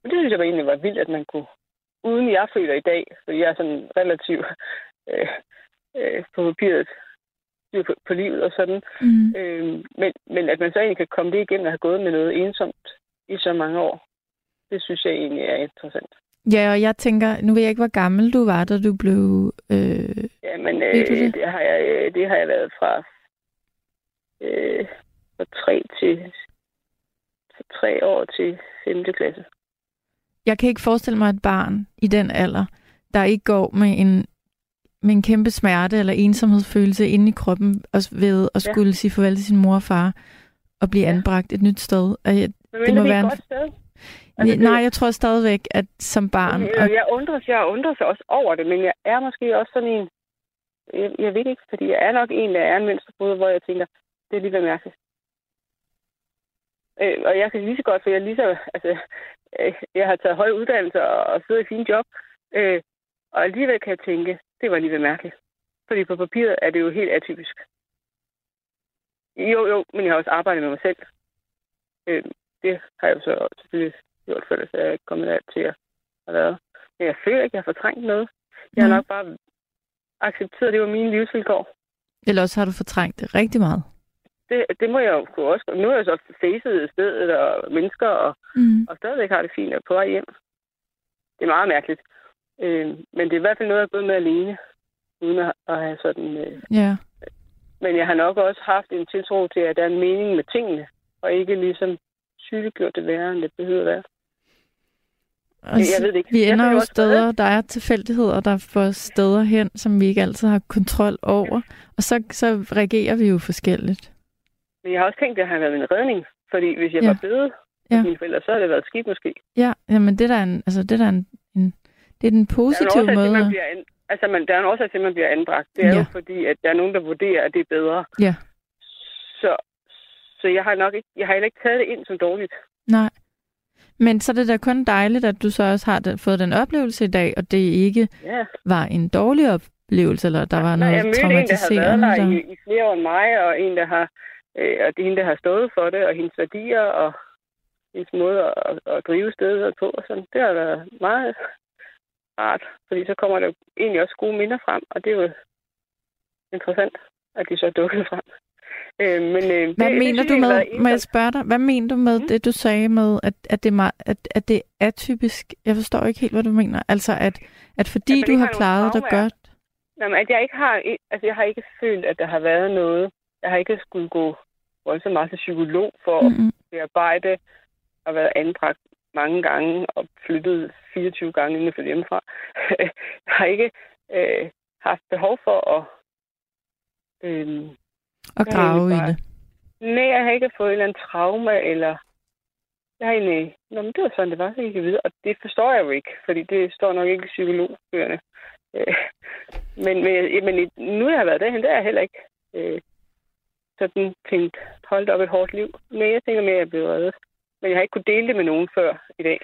men det synes jeg egentlig var vildt, at man kunne, uden jeg føler i dag, fordi jeg er sådan relativt øh, øh, på papiret styr på, på livet og sådan, Mm. Øh, men, men at man så egentlig kan komme det igennem og have gået med noget ensomt i så mange år, det synes jeg egentlig er interessant. Ja, og jeg tænker, nu ved jeg ikke, hvor gammel du var, da du blev... Øh, Ja, men øh, det? det? har jeg, øh, det har jeg været fra, øh, fra tre til fra tre år til 5. klasse. Jeg kan ikke forestille mig et barn i den alder, der ikke går med en, med en kæmpe smerte eller ensomhedsfølelse inde i kroppen og ved at Ja. skulle sige farvel til sin mor og far og blive Ja. anbragt et nyt sted. Og jeg, Men Det må være et en- godt sted. altså, nej, jeg tror stadigvæk, at som barn... Jeg, Og, jeg, undres, jeg undres også over det, men jeg er måske også sådan en... Jeg, jeg ved ikke, fordi jeg er nok en, der er en mønsterbryder, hvor jeg tænker, det er lige ved mærkeligt. Øh, og jeg kan lige så godt, for jeg lige så... Altså, øh, jeg har taget høje uddannelser og, og sidder i fine job, øh, og alligevel kan jeg tænke, det var lige ved mærkeligt. Fordi på papiret er det jo helt atypisk. Jo, jo, men jeg har også arbejdet med mig selv. Øh, det har jeg jo så selvfølgelig gjort, for ellers er jeg ikke kommet der til at have været. Men jeg føler ikke, jeg har fortrængt noget. Jeg har nok bare accepteret, at det var mine livsvilkår. eller også har du fortrængt det rigtig meget. Det, det må jeg jo kunne også. Nu er jeg så facet stedet og mennesker, og, Mm. og stadigvæk har det fint og på vej hjem. Det er meget mærkeligt. Øh, men det er i hvert fald noget, jeg er gået med alene, uden at, at have sådan... Øh, Ja. men jeg har nok også haft en tiltro til, at der er en mening med tingene, og ikke ligesom sygeliggjort det værre, end det behøver at være. Jeg ved det ikke. Vi ender jo steder, der er tilfældigheder, der får steder hen, som vi ikke altid har kontrol over. Og så, så reagerer vi jo forskelligt. Men jeg har også tænkt, at det har været en redning. Fordi hvis jeg Ja. var blevet Ja. mine forældre, så havde det været skidt måske. Ja, jamen det der er en, altså det der er en, en det er den Der er en positive årsag til, måde. at man bliver an... altså, man, der er en årsag til, at man bliver anbragt. Det er Ja. jo fordi, at der er nogen, der vurderer, at det er bedre. Ja. Så, så jeg har nok ikke, jeg har heller ikke taget det ind som dårligt. Nej. Men så er det da kun dejligt, at du så også har fået den oplevelse i dag, og det ikke Ja. var en dårlig oplevelse, eller der var Nej, jeg noget mødte en, der har traumatiserende. været der der- i, i flere år end mig, og en, der har, øh, og det er hende, der har stået for det, og hendes værdier, og hendes måde at, at drive stedet på. Og sådan. Det har været meget rart, fordi så kommer der egentlig også gode minder frem, og det er jo interessant, at de så er dukket frem. Øh, men, øh, Hvad det, mener det, du med, må jeg spørge dig, hvad mener du med Mm. det, du sagde med, at, at, det er meget, at, at det er atypisk? Jeg forstår ikke helt, hvad du mener. Altså, at, at fordi At man du har har klaret dig godt, Jamen, at jeg ikke har, altså jeg har ikke følt, at der har været noget. Jeg har ikke skulle gå voldsomt meget til psykolog for at mm bearbejde og været anbragt mange gange og flyttet 24 gange inden for hjemmefra. jeg har ikke øh, haft behov for at øh, og har jeg grave i det. Nej, jeg har ikke fået en eller anden traume, eller... Jeg har egentlig... Nå, men det var sådan, det var, så jeg kan vide. Og det forstår jeg jo ikke, fordi det står nok ikke i psykologbøgerne. Øh, men, men, men nu jeg har været derhen, der er jeg heller ikke øh, sådan tænkt, holdt op et hårdt liv. Men jeg tænker mere, at jeg er blevet reddet. Men jeg har ikke kunnet dele det med nogen før i dag.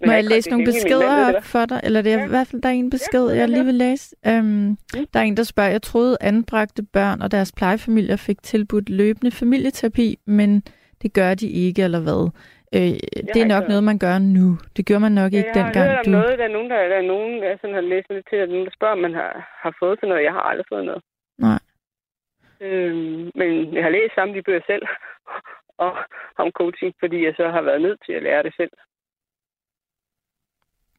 Men Må har jeg ikke læse nogle beskeder op for dig? Eller det er Ja. i hvert fald, der er en besked, Ja, jeg lige vil læse. Um, Mm. der er en, der spørger, jeg troede anbragte børn og deres plejefamilier fik tilbudt løbende familieterapi, men det gør de ikke, eller hvad? Øh, det er nok noget, man gør nu. Det gjorde man nok Ja, ikke jeg har dengang, hørt om du... noget, der er nogen, der, der er nogen, der sådan har læst lidt til, at nogen, der spørger, om man har, har fået sådan noget. Jeg har aldrig fået noget. Nej. Øhm, men jeg har læst samtlige bøger selv og, om coaching, fordi jeg så har været nødt til at lære det selv.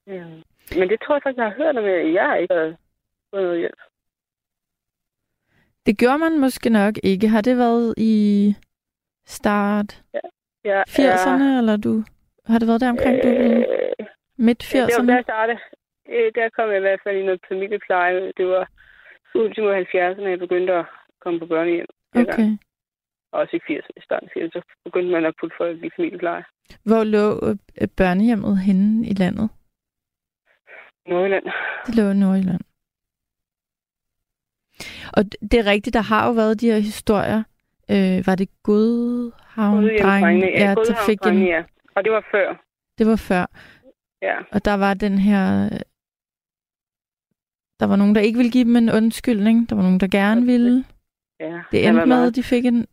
Øhm, men det tror jeg faktisk, jeg har hørt om. men Jeg har ikke fået noget hjælp. Det gjorde man måske nok ikke. Har det været i start? Ja. Jeg 80'erne, eller du har det været der omkring, du er blevet øh, midt Ja, det var 80'erne? der jeg startede. Øh, Der kom jeg i hvert fald i noget familiepleje. Det var ultimo 70'erne, jeg begyndte at komme på børnehjem. Okay. Også i 80'erne, i starten af 80'erne, så begyndte man at putte folk i familiepleje. Hvor lå øh, børnehjemmet henne i landet? Nordjylland. Det lå i Nordjylland. Og det er rigtigt, der har jo været de her historier. Øh, var det Godhavn Godhavnsdrengene, Ja, der fik Godhavnsdrengene, en, ja. Og det var før. det var før. Ja. Og der var den her... Der var nogen, der ikke ville give dem en undskyldning. Der var nogen, der gerne ville. Ja. Det endte med, at de fik en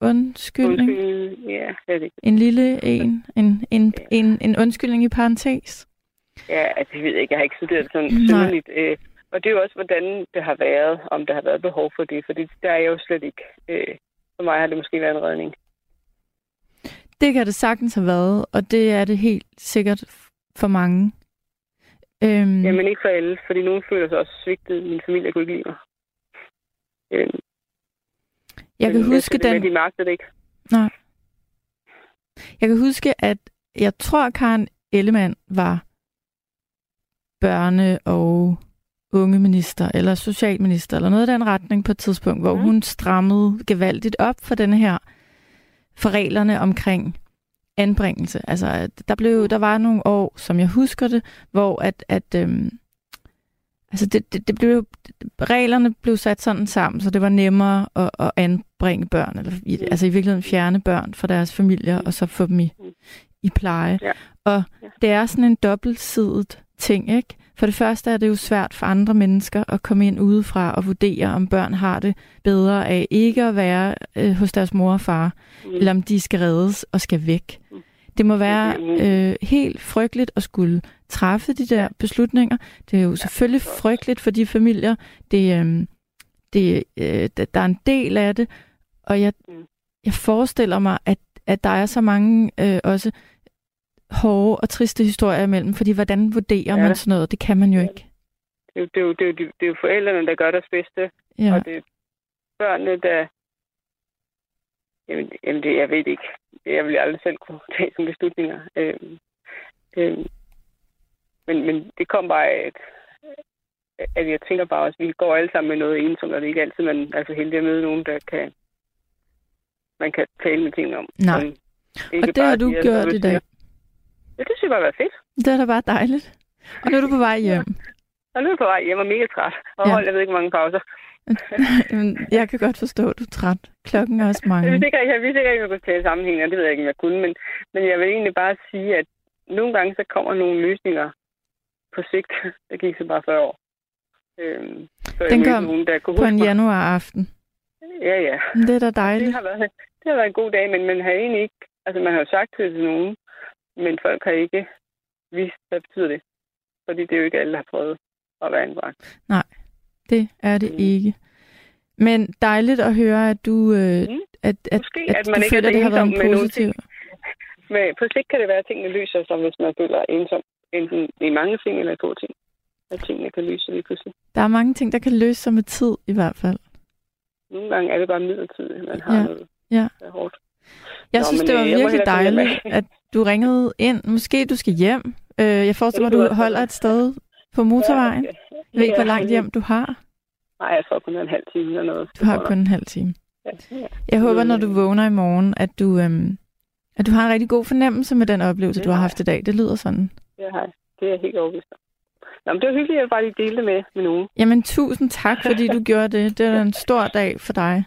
undskyldning. Undskyld, ja, ved ikke. En lille en. En, en, Ja. en, en undskyldning i parentes. Ja, altså, jeg ved ikke, jeg har ikke studeret det sådan synligt. Øh, og det er jo også, hvordan det har været, om der har været behov for det, fordi der er jeg jo slet ikke. Øh, for mig har det måske været en redning. Det kan det sagtens have været, og det er det helt sikkert for mange. Øhm, Jamen ikke for alle, fordi nogen føler sig også svigtet. Min familie kunne ikke lide mig. Øh, jeg kan men, huske den... Men de magtede det ikke. Jeg kan huske, at jeg tror, Karen Ellemann var børne- og ungeminister, eller socialminister, eller noget i den retning på et tidspunkt, hvor Mhm. hun strammede gevaldigt op for den her, for reglerne omkring anbringelse. Altså, der, blev, der var nogle år, som jeg husker det, hvor at, at øhm, altså det, det, det blev, reglerne blev sat sådan sammen, så det var nemmere at, at anbringe børn, eller i, Mm. altså i virkeligheden fjerne børn fra deres familier, og så få dem i, Mm. i pleje. Ja. Og Ja. det er sådan en dobbeltsidet ting, ikke? For det første er det jo svært for andre mennesker at komme ind udefra og vurdere, om børn har det bedre af ikke at være øh, hos deres mor og far, Mm. eller om de skal reddes og skal væk. Mm. Det må være øh, helt frygteligt at skulle træffe de der beslutninger. Det er jo selvfølgelig frygteligt for de familier. Det, øh, det, øh, der er en del af det, og jeg, Mm. jeg forestiller mig, at, at der er så mange øh, også hårde og triste historier imellem, fordi hvordan vurderer Ja. man sådan noget? Det kan man jo ikke. Det, er jo- det, det, er jo, de- det er jo forældrene, der gør deres bedste, Ja. og det er børnene, der... Jamen, jamen det, jeg ved det ikke. Jeg vil aldrig selv kunne tage sådan beslutninger. Øhm, øhm, men, men det kom bare af, at, at jeg tænker bare også, at vi går alle sammen med noget ensomt, og det er ikke altid, man er så heldig at møde nogen, der kan man kan tale med ting om. Nej. Som ikke Og det har du siger, gjort i dag. Ja, det synes jeg bare var fedt. Det er da bare dejligt. Og nu er du på vej hjem. Og nu er jeg på vej hjem og mega træt. Og Ja. ja. holdt, jeg ved ikke, hvor mange pauser. Jamen, jeg kan godt forstå, at du er træt. Klokken er også Jeg mange. vidste ikke, jeg vidste ikke, at jeg kunne tale sammenhæng, og det ved jeg ikke, om jeg kunne. Men, men jeg vil egentlig bare sige, at nogle gange så kommer nogle løsninger på sigt. Der gik så bare 40 år. Øhm, så Den kom nogen, der kunne På en januar aften. Ja, ja. Det er da Det dejligt. har, været, det har været en god dag, men man har egentlig ikke... Altså, man har jo sagt det til nogen, men folk har ikke vidst, hvad betyder det. Fordi det er jo ikke alle, der har prøvet at være anbragt. Det er det Mm. ikke. Men dejligt at høre, at du, øh, Mm. at, at, Måske, at, at du man ikke er føler, at det har været en med positiv... Men på sigt kan det være, at tingene løser sig, hvis man føler ensom. Enten i mange ting eller i få ting. At tingene kan løse sig lige pludselig. Der er mange ting, der kan løse sig med tid, i hvert fald. Nogle gange er det bare midlertidigt, man har Ja. ja. noget, Ja. der er hårdt. Jeg Nå, synes, det var øh, virkelig dejligt, at du ringede ind. Måske du skal hjem. Øh, jeg forestiller mig, at du holder et sted på motorvejen. Jeg ved ikke, hvor langt hjem du har. Nej, jeg tror kun, en halv time eller noget. Du har kun en halv time. Jeg håber, Mm. når du vågner i morgen, at du, øhm, at du har en rigtig god fornemmelse med den oplevelse, du har haft i dag. Det lyder sådan. Det, har jeg. det er jeg helt overbevist om. Nå, men det var hyggeligt, at jeg bare lige delte det med, med nogen. Jamen, tusind tak, fordi du gjorde det. Det var en stor dag for dig.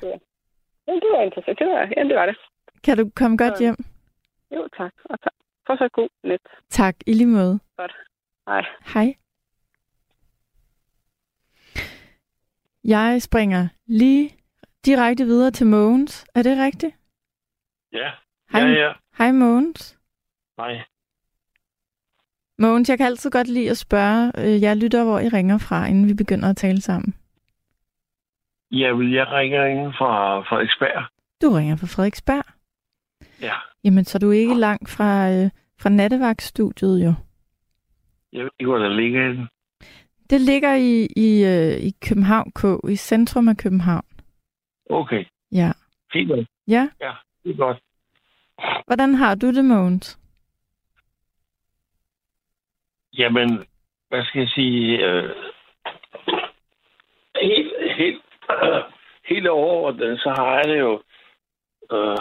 Jamen, det var interessant. Det var, ja, det var det. Kan du komme godt Ja. hjem? Jo, tak. Og tak. Fortsat god net. Tak, i lige måde. Hej. Hej. Jeg springer lige direkte videre til Mogens. Er det rigtigt? Ja, Hej, ja, ja. Hej Mogens. Nej. Mogens, jeg kan altid godt lide at spørge øh, jer lytter, hvor I ringer fra, inden vi begynder at tale sammen. Jamen, jeg ringer ind fra Frederiksberg. Du ringer fra Frederiksberg. Ja. Jamen, så er du ikke langt fra, øh, fra nattevagtstudiet jo. Jeg ved ikke, hvor der ligger den. Det ligger i, i, øh, i København K, i centrum af København. Okay, Ja. fint nok. Ja, Det er godt. Hvordan har du det, Mogens? Jamen, hvad skal jeg sige? Øh, helt, helt, øh, helt overordnet, så har jeg det jo øh,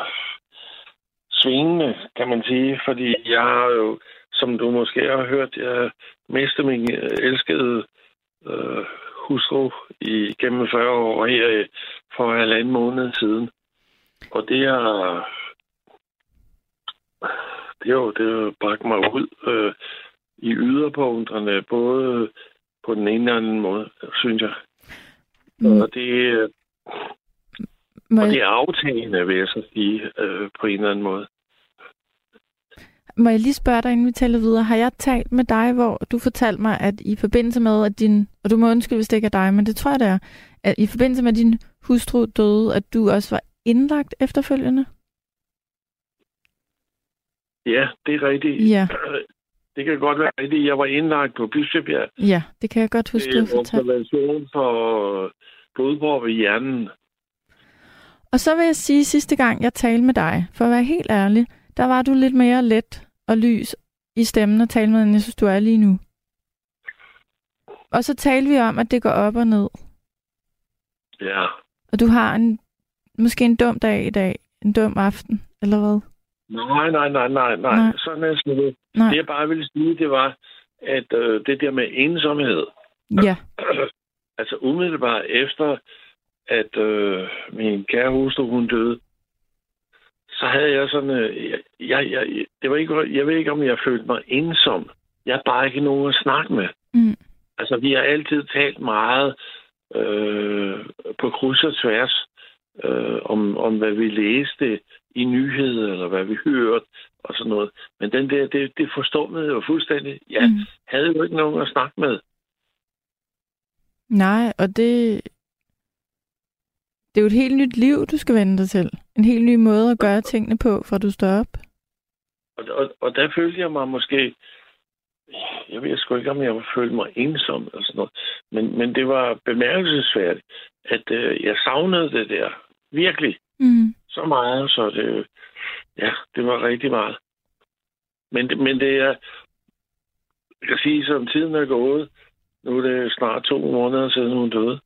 svingende, kan man sige. Fordi jeg har jo, som du måske har hørt, jeg mistet min øh, elskede øh, hustru i gennem 40 år her for halvanden måned siden. Og det har det er jo, det har bragt mig ud øh, i yderpunkterne, både på den ene og den anden måde, synes jeg. Mm. Og det, øh, Må, og det er aftagende, vil jeg så sige, øh, på en eller anden måde. må jeg lige spørge dig, inden vi taler videre. Har jeg talt med dig, hvor du fortalte mig, at i forbindelse med, at din... Og du må undskylde, hvis det ikke er dig, men det tror jeg, det er. At i forbindelse med, at din hustru døde, at du også var indlagt efterfølgende? Ja, det er rigtigt. Ja, Det kan godt være rigtigt. Jeg var indlagt på Bispebjerg. ja. Det kan jeg godt huske, du Det har fortalt. observation for blodprop i hjernen. Og så vil jeg sige, sidste gang jeg talte med dig, for at være helt ærlig, der var du lidt mere let og lys i stemmen at tale med, end jeg synes, du er lige nu. Og så talte vi om, at det går op og ned. Ja. Og du har en, måske en dum dag i dag, en dum aften, eller hvad? Nej, nej, nej, nej, nej. Nej. Sådan er det. Nej. Det jeg bare ville sige, det var, at øh, det der med ensomhed, Ja, altså umiddelbart efter, at øh, min kære hustru, hun døde, så havde jeg sådan, øh, jeg, jeg, jeg, det var ikke, jeg ved ikke, om jeg følte mig ensom. Jeg har bare ikke nogen at snakke med. Mm. Altså, vi har altid talt meget øh, på kryds og tværs øh, om, om, hvad vi læste i nyheder, eller hvad vi hørte, og sådan noget. Men den der, det, det forstummede jo fuldstændig. Jeg Mm. havde jo ikke nogen at snakke med. Nej, og det... Det er jo et helt nyt liv, du skal vende dig til. En helt ny måde at gøre tingene på, fra du står op. Og, og, og der følte jeg mig måske... Jeg ved sgu ikke, om jeg følte mig ensom eller sådan noget. Men, men det var bemærkelsesværdigt, at øh, jeg savnede det der. Virkelig. Mm. Så meget, så det... Ja, det var rigtig meget. Men, det- men det er... Jeg kan sige, som tiden er gået, nu er det snart to måneder siden hun døde,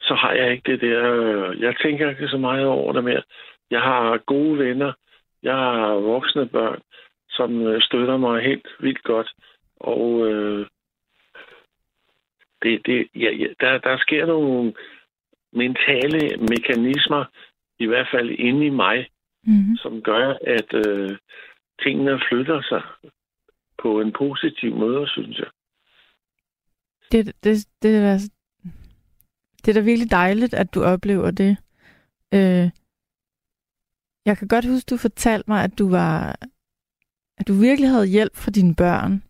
så har jeg ikke det der... Øh, jeg tænker ikke så meget over det mere. Jeg har gode venner. Jeg har voksne børn, som øh, støtter mig helt vildt godt. Og øh, det, det, ja, ja, der, der sker nogle mentale mekanismer, i hvert fald inde i mig, Mm. som gør, at øh, tingene flytter sig på en positiv måde, synes jeg. Det, det, det, er, da- det er da virkelig dejligt, at du oplever det. Øh, jeg kan godt huske, du fortalte mig, at du var at du virkelig havde hjælp fra dine børn,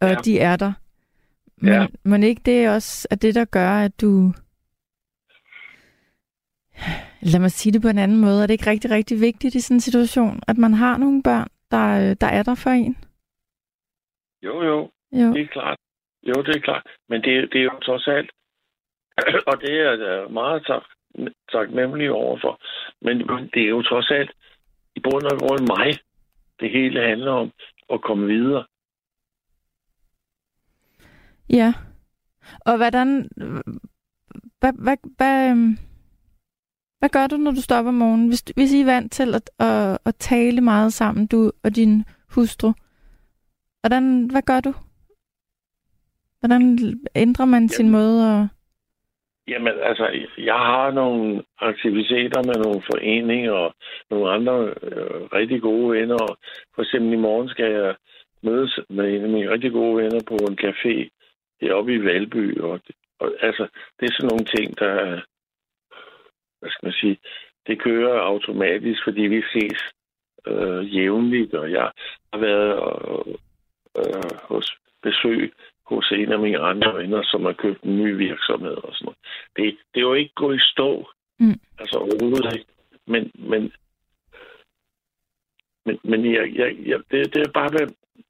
og Ja. de er der. Men, Ja. men ikke det også er det, der gør, at du... Lad mig sige det på en anden måde. Er det ikke rigtig, rigtig vigtigt i sådan en situation, at man har nogle børn, der, der er der for en? Jo, jo, Jo. det er klart. Jo, det er klart. Men det, det er jo trods alt, og det er jeg da meget tak, taknemmelig overfor. Men, men det er jo trods alt i bund og grund mig, det hele handler om at komme videre. Ja. Og hvordan... Hvad, hvad, hvad, øhm, hvad gør du, når du stopper om morgenen? Hvis, hvis I er vant til at, at, at tale meget sammen, du og din hustru, hvordan, hvad gør du? Hvordan ændrer man sin måde at... Jamen, altså, jeg har nogle aktiviteter med nogle foreninger og nogle andre øh, rigtig gode venner. Og For eksempel i morgen skal jeg mødes med en af mine rigtig gode venner på en café heroppe i Valby. Og, og altså, det er sådan nogle ting, der, hvad skal man sige, det kører automatisk, fordi vi ses øh, jævnligt, og jeg har været øh, øh, hos besøg hos en af mine andre venner, som har købt en ny virksomhed og sådan noget. Det, det er jo ikke gået i stå. Mm. Altså overhovedet ikke. Men, men, men, men jeg, jeg, jeg, det, det er bare,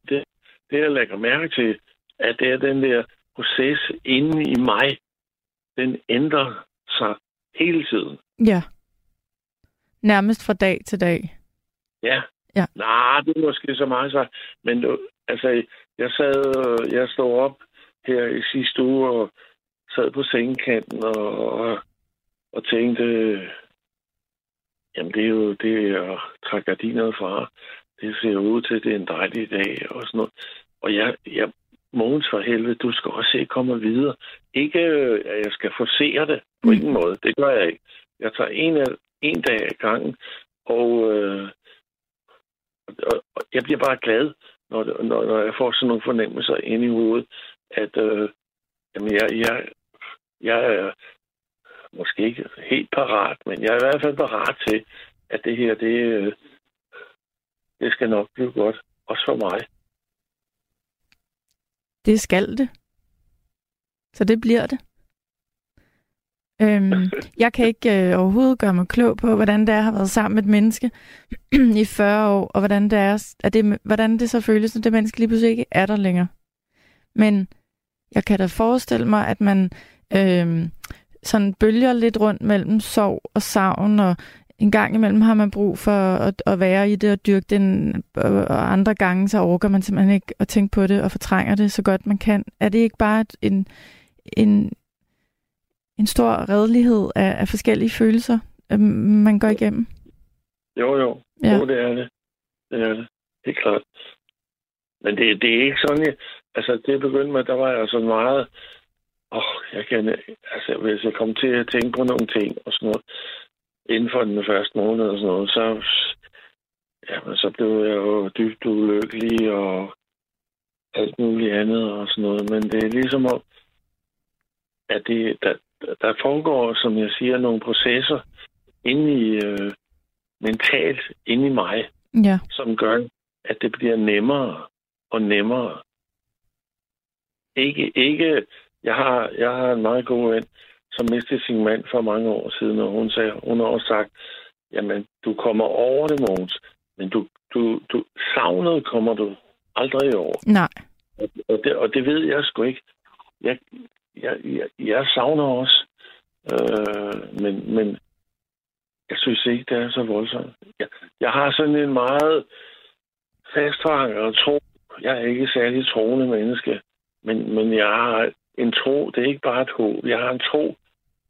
det, det jeg lægger mærke til, at det er den der proces inde i mig, den ændrer sig hele tiden. Ja. Nærmest fra dag til dag. Ja. Ja. Nej, det er måske så meget så. Men altså, jeg sad, jeg stod op her i sidste uge og sad på sengekanten og, og, og tænkte, jamen det er jo det at trække gardinerne fra. Det ser ud til, at det er en dejlig dag og sådan noget. Og jeg, jeg Mogens for helvede, du skal også se komme videre. Ikke, at jeg skal forsere det på Mm. ingen måde. Det gør jeg ikke. Jeg tager en, af, en dag ad gangen, og, øh, og, og jeg bliver bare glad, når, når, når jeg får sådan nogle fornemmelser ind i hovedet, at øh, jamen jeg, jeg, jeg er måske ikke helt parat, men jeg er i hvert fald parat til, at det her, det, øh, det skal nok blive godt. Også for mig. Det skal det. Så det bliver det. Øhm, jeg kan ikke øh, overhovedet gøre mig klog på, hvordan det er at have været sammen med et menneske i 40 år, og hvordan det, er, at det, hvordan det så føles, når det menneske lige pludselig ikke er der længere. Men jeg kan da forestille mig, at man øh, sådan bølger lidt rundt mellem sorg og savn, og en gang imellem har man brug for at, at være i det og dyrke den, og andre gange så overgår man simpelthen ikke at tænke på det og fortrænger det så godt man kan. Er det ikke bare en, en, en stor redelighed af, af forskellige følelser, øhm, man går igennem? Jo, jo. Ja. Jo, det er det. Det er det. Helt klart. Men det, det er ikke sådan, jeg, altså det begyndte med, der var jeg så meget, åh, oh, jeg kan, altså hvis jeg kom til at tænke på nogle ting og sådan noget, inden for den første måned og sådan noget, så, jamen, så blev jeg jo dybt ulykkelig og alt muligt andet og sådan noget. Men det er ligesom om, at det, der, der foregår, som jeg siger, nogle processer inde i, øh, mentalt inde i mig, Ja, som gør, at det bliver nemmere og nemmere. Ikke, ikke, jeg har, jeg har en meget god ven, som mistede sin mand for mange år siden, og hun, sagde, hun har også sagt, jamen, du kommer over det, Mogens, men du, du, du savnet kommer du aldrig over. nej. Og det, og det ved jeg sgu ikke. Jeg, jeg, jeg, jeg savner også, øh, men, men jeg synes ikke, det er så voldsomt. Jeg, jeg har sådan en meget fastforankret tro. Jeg er ikke særlig troende menneske, men, men jeg har en tro. Det er ikke bare et håb. Jeg har en tro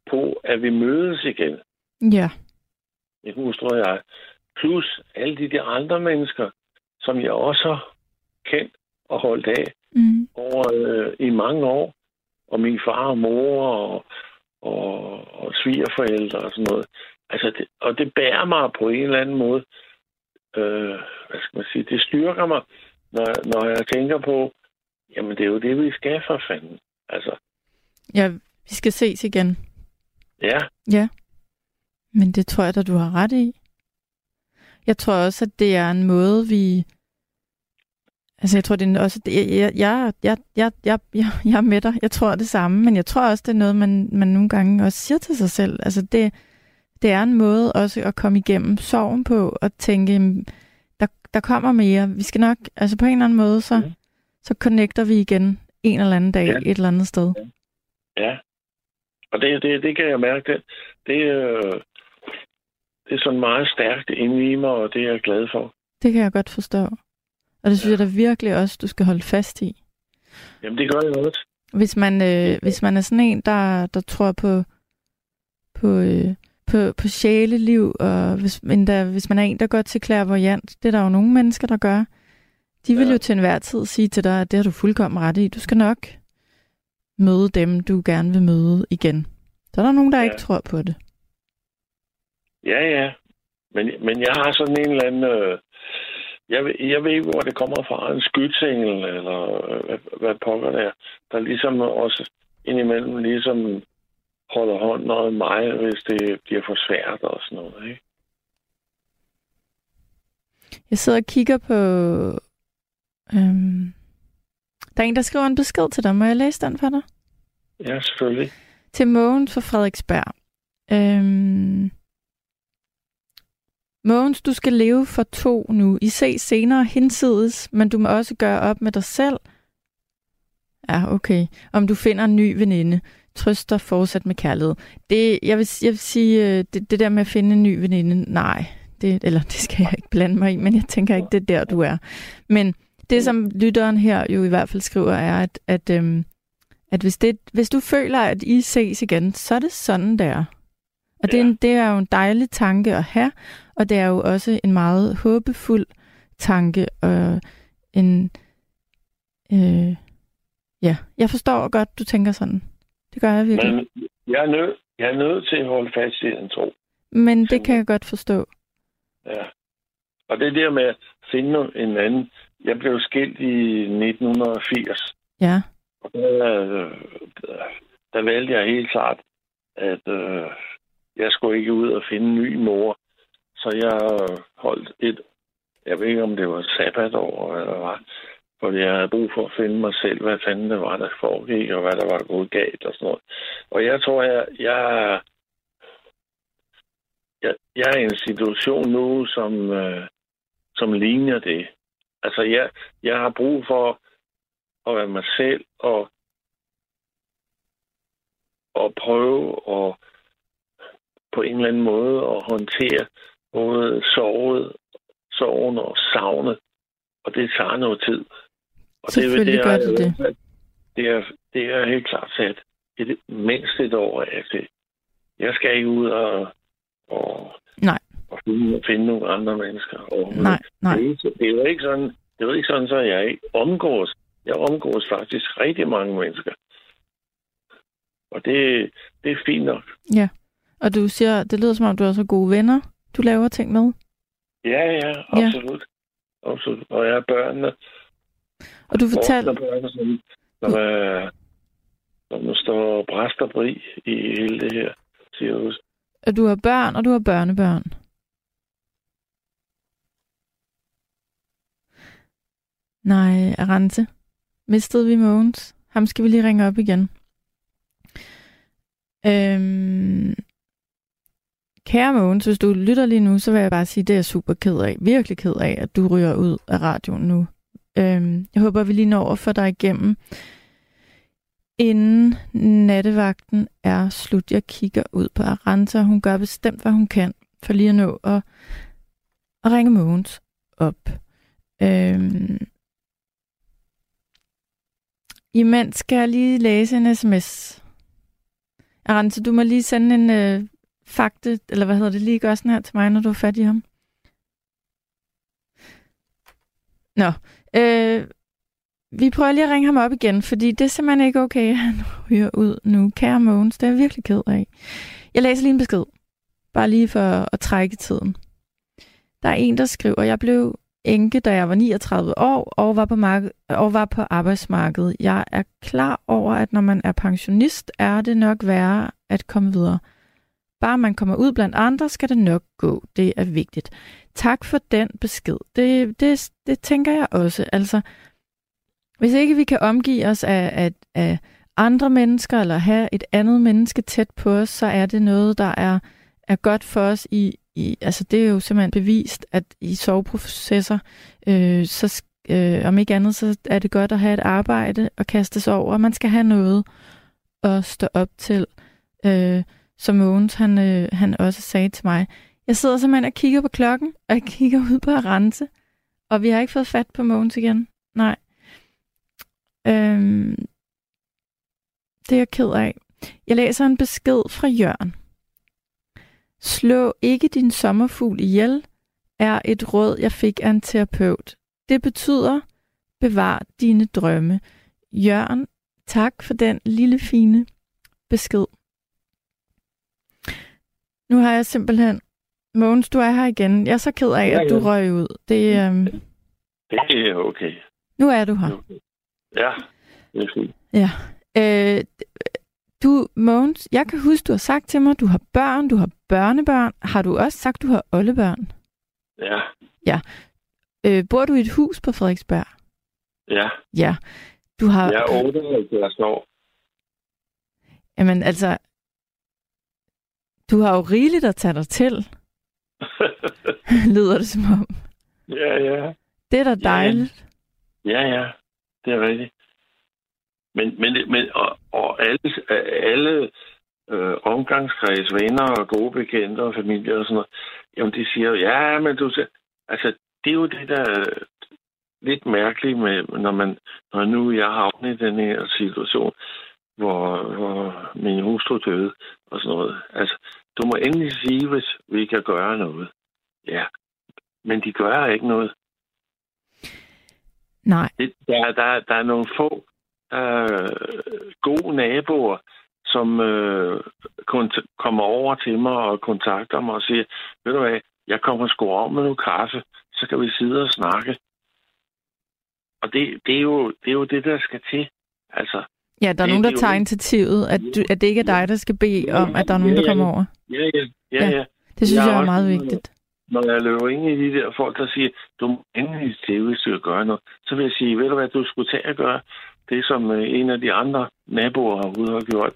på, at vi mødes igen. Ja, Min hustru og jeg. Plus alle de der andre mennesker, som jeg også har kendt og holdt af mm. over øh, i mange år. Og min far og mor og, og, og svigerforældre og sådan noget. Altså det, og det bærer mig på en eller anden måde. Øh, hvad skal man sige? Det styrker mig, når, når jeg tænker på, jamen det er jo det, vi skal for fanden. Altså, ja, vi skal ses igen. Ja, Ja, men det tror jeg da, du har ret i. Jeg tror også, at det er en måde, vi... Altså, jeg tror, det er også... Jeg, jeg, jeg, jeg, jeg, jeg, jeg, er med dig. Jeg tror det samme, men jeg tror også, det er noget, man, man nogle gange også siger til sig selv. Altså, det, det er en måde også at komme igennem sorgen på, og tænke, "Jamen, der, der kommer mere. Vi skal nok... Altså, på en eller anden måde, så, Mhm. så connecter vi igen en eller anden dag Ja. et eller andet sted. ja. Og det, det, det kan jeg mærke. Det, det, øh, det er sådan meget stærkt inde i mig, og det er jeg glad for. Det kan jeg godt forstå. Og det synes ja. jeg da virkelig også, du skal holde fast i. Jamen, det gør jeg også. Hvis man, øh, hvis man er sådan en, der, der tror på, på, øh, på, på sjæleliv, og hvis, endda, hvis man er en, der går til clairvoyant, det er der jo nogle mennesker, der gør, de vil Ja. jo til enhver tid sige til dig, at det har du fuldkommen ret i. Du skal nok møde dem, du gerne vil møde igen. Så er der nogen, der ja. Ikke tror på det. Ja, ja. Men, men jeg har sådan en eller anden... Øh, jeg, jeg ved ikke, hvor det kommer fra. En skytsengel, eller øh, hvad, hvad pokker det er. Der ligesom også indimellem ligesom holder hånden over mig, hvis det bliver for svært og sådan noget. Ikke? Jeg sidder og kigger på... Øhm, der er en, der skriver en besked til dig. Må jeg læse den for dig? Ja, selvfølgelig. til Mogens fra Frederiksberg. Øhm, Mogens, du skal leve for to nu. I ses senere hinsides, men du må også gøre op med dig selv. Ja, okay. Om du finder en ny veninde. trøster fortsat med kærlighed. Det, jeg, vil, jeg vil sige, øh, det, det der med at finde en ny veninde, nej, det, eller det skal jeg ikke blande mig i, men jeg tænker ikke, det er der, du er. Men det, som lytteren her jo i hvert fald skriver, er, at, at, øhm, at hvis, det, hvis du føler, at I ses igen, så er det sådan, der. Og det, er en, det er jo en dejlig tanke at have, og det er jo også en meget håbefuld tanke, og en... Øh, ja, jeg forstår godt, du tænker sådan. Det gør jeg virkelig. Men jeg er, nød, jeg er nødt til at holde fast i den tro. Men det kan jeg godt forstå. Ja. Og det der med at finde en anden. Jeg blev skilt i 1980. Ja, Og der, øh, der valgte jeg helt klart, at øh, jeg skulle ikke ud og finde en ny mor. Så jeg holdt et, jeg ved ikke om det var et sabbatår eller hvad, fordi jeg havde brug for at finde mig selv, hvad fanden det var, der foregik, og hvad der var gået galt og sådan noget. Og jeg tror, jeg, jeg, jeg, jeg er i en situation nu, som, øh, som ligner det. Altså, jeg, jeg har brug for at være mig selv og, og prøve at på en eller anden måde at håndtere både sovet, sorgen og savnet. Og det tager noget tid. Og Selvfølgelig det, gør er- det det. Det er, det er helt klart sat et, mindst et år af til. Jeg skal ikke ud og, og, Nej. Og finde, finde nogle andre mennesker. overhovedet. nej, nej. Det er, det er jo ikke sådan, det er jo ikke sådan, så jeg omgås. Jeg omgås faktisk rigtig mange mennesker. Og det, det er fint nok. Og du siger, det lyder som om, du har så gode venner, du laver ting med. Ja, ja, absolut. Ja. Absolut. Og jeg har børnene. Og du fortalte, Voksne børn, som, som, er, som står bræst og brig i hele det her cirkus. at du har børn, og du har børnebørn. Nej, Arante. Mistede vi Mogens? Ham skal vi lige ringe op igen. Øhm, kære Mogens, hvis du lytter lige nu, så vil jeg bare sige, det er jeg super ked af. Virkelig ked af, at du ryger ud af radioen nu. Øhm, jeg håber, vi lige når at få dig igennem, inden nattevagten er slut. Jeg kigger ud på Aranta, hun gør bestemt, hvad hun kan, for lige at nå at, at ringe Mogens op. Øhm, imens skal jeg lige læse en sms. Aranta, du må lige sende en øh, fakte, eller hvad hedder det, lige gør sådan her til mig, når du er fat i ham. Nå, øh, vi prøver lige at ringe ham op igen, fordi det er simpelthen ikke okay, at han ryger ud nu. Kære Mogens, det er jeg virkelig ked af. Jeg læser lige en besked. Bare lige for at trække tiden. Der er en, der skriver, jeg blev enke, da jeg var 39 år og var på, mark- og var på arbejdsmarkedet. Jeg er klar over, at når man er pensionist, er det nok værre at komme videre. Bare man kommer ud blandt andre, skal det nok gå. Det er vigtigt. Tak for den besked. Det, det, det tænker jeg også. Altså, hvis ikke vi kan omgive os af, af, af andre mennesker, eller have et andet menneske tæt på os, så er det noget, der er, er godt for os i, i, altså det er jo simpelthen bevist, at i soveprocesser, øh, så øh, om ikke andet, så er det godt at have et arbejde og kaste sig over. Man skal have noget at stå op til. Øh, som Mogens, han, øh, han også sagde til mig. Jeg sidder simpelthen og kigger på klokken, og jeg kigger ud på Arance, og vi har ikke fået fat på Mogens igen. Nej. Øhm, det er jeg ked af. Jeg læser en besked fra Jørgen. Slå ikke din sommerfugl ihjel, er et råd, jeg fik af en terapeut. Det betyder, bevar dine drømme. Jørgen, tak for den lille fine besked. Nu har jeg simpelthen... Mogens, du er her igen. Jeg er så ked af, at du røg ud. Det, øhm, Det er okay. nu er du her. Ja, det er fint. Ja. Øh, du, Mogens, jeg kan huske, du har sagt til mig, du har børn, du har børnebørn. Har du også sagt, du har oldebørn? Ja, Øh, bor du i et hus på Frederiksberg? ja. Ja. Du har... Jeg er 78 år. Jamen, altså... Du har jo rigeligt at tage dig til, lyder det som om. ja, ja. Det er da dejligt. Ja, ja. Det er rigtigt. Men, men, men og, og alle, alle øh, omgangskreds, venner og gode bekendte og familie og sådan noget, jamen de siger, ja, men du altså det er jo det, der er lidt mærkeligt med, når man, når nu jeg har havnet i den her situation, hvor, hvor min hustru døde og sådan noget. Altså, du må endelig sige, hvis vi kan gøre noget. Ja, men de gør ikke noget. Nej. Det, der, der, der er nogle få øh, gode naboer, som øh, kommer over til mig og kontakter mig og siger, ved du hvad, jeg kommer sgu om med noget kaffe, så kan vi sidde og snakke. Og det, det, er, jo, det er jo det, der skal til. Altså, ja, der er det, nogen, der er tager initiativet, at, du, at det ikke er dig, der skal bede om, at der er nogen, der kommer over. Ja, ja, ja, Ja. ja. Det synes Jeg jeg er meget vigtigt. Når jeg løber ind i de der folk, der siger, du må endelig til, hvis du vil gøre noget, så vil jeg sige, ved du hvad, du skulle tage at gøre det, som øh, en af de andre naboer herude har gjort.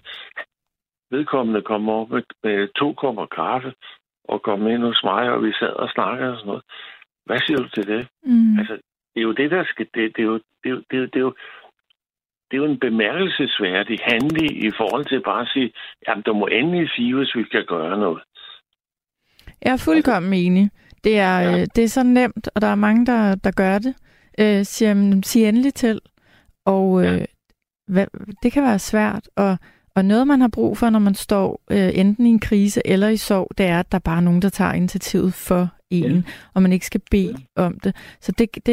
Vedkommende kom op med, med to kopper kaffe og kom ind hos mig, og vi sad og snakkede og sådan noget. Hvad siger du til det? Mm. Altså, det er jo det, der skal... Det, det, er, jo, det, er, jo, det, er, det, er, jo, det er jo en bemærkelsesværdig handling i forhold til bare at sige, jamen, du må endelig sige, hvis vi kan gøre noget. Jeg er fuldkommen enig. Det er, Ja. ja. det er så nemt, og der er mange, der, der gør det. Øh, siger, jamen, sig endelig til. Og øh, Ja. hvad, det kan være svært. Og, og noget, man har brug for, når man står øh, enten i en krise eller i sorg, det er, at der bare er nogen, der tager initiativet for en, ja. og man ikke skal bede ja. om det. Så det, det,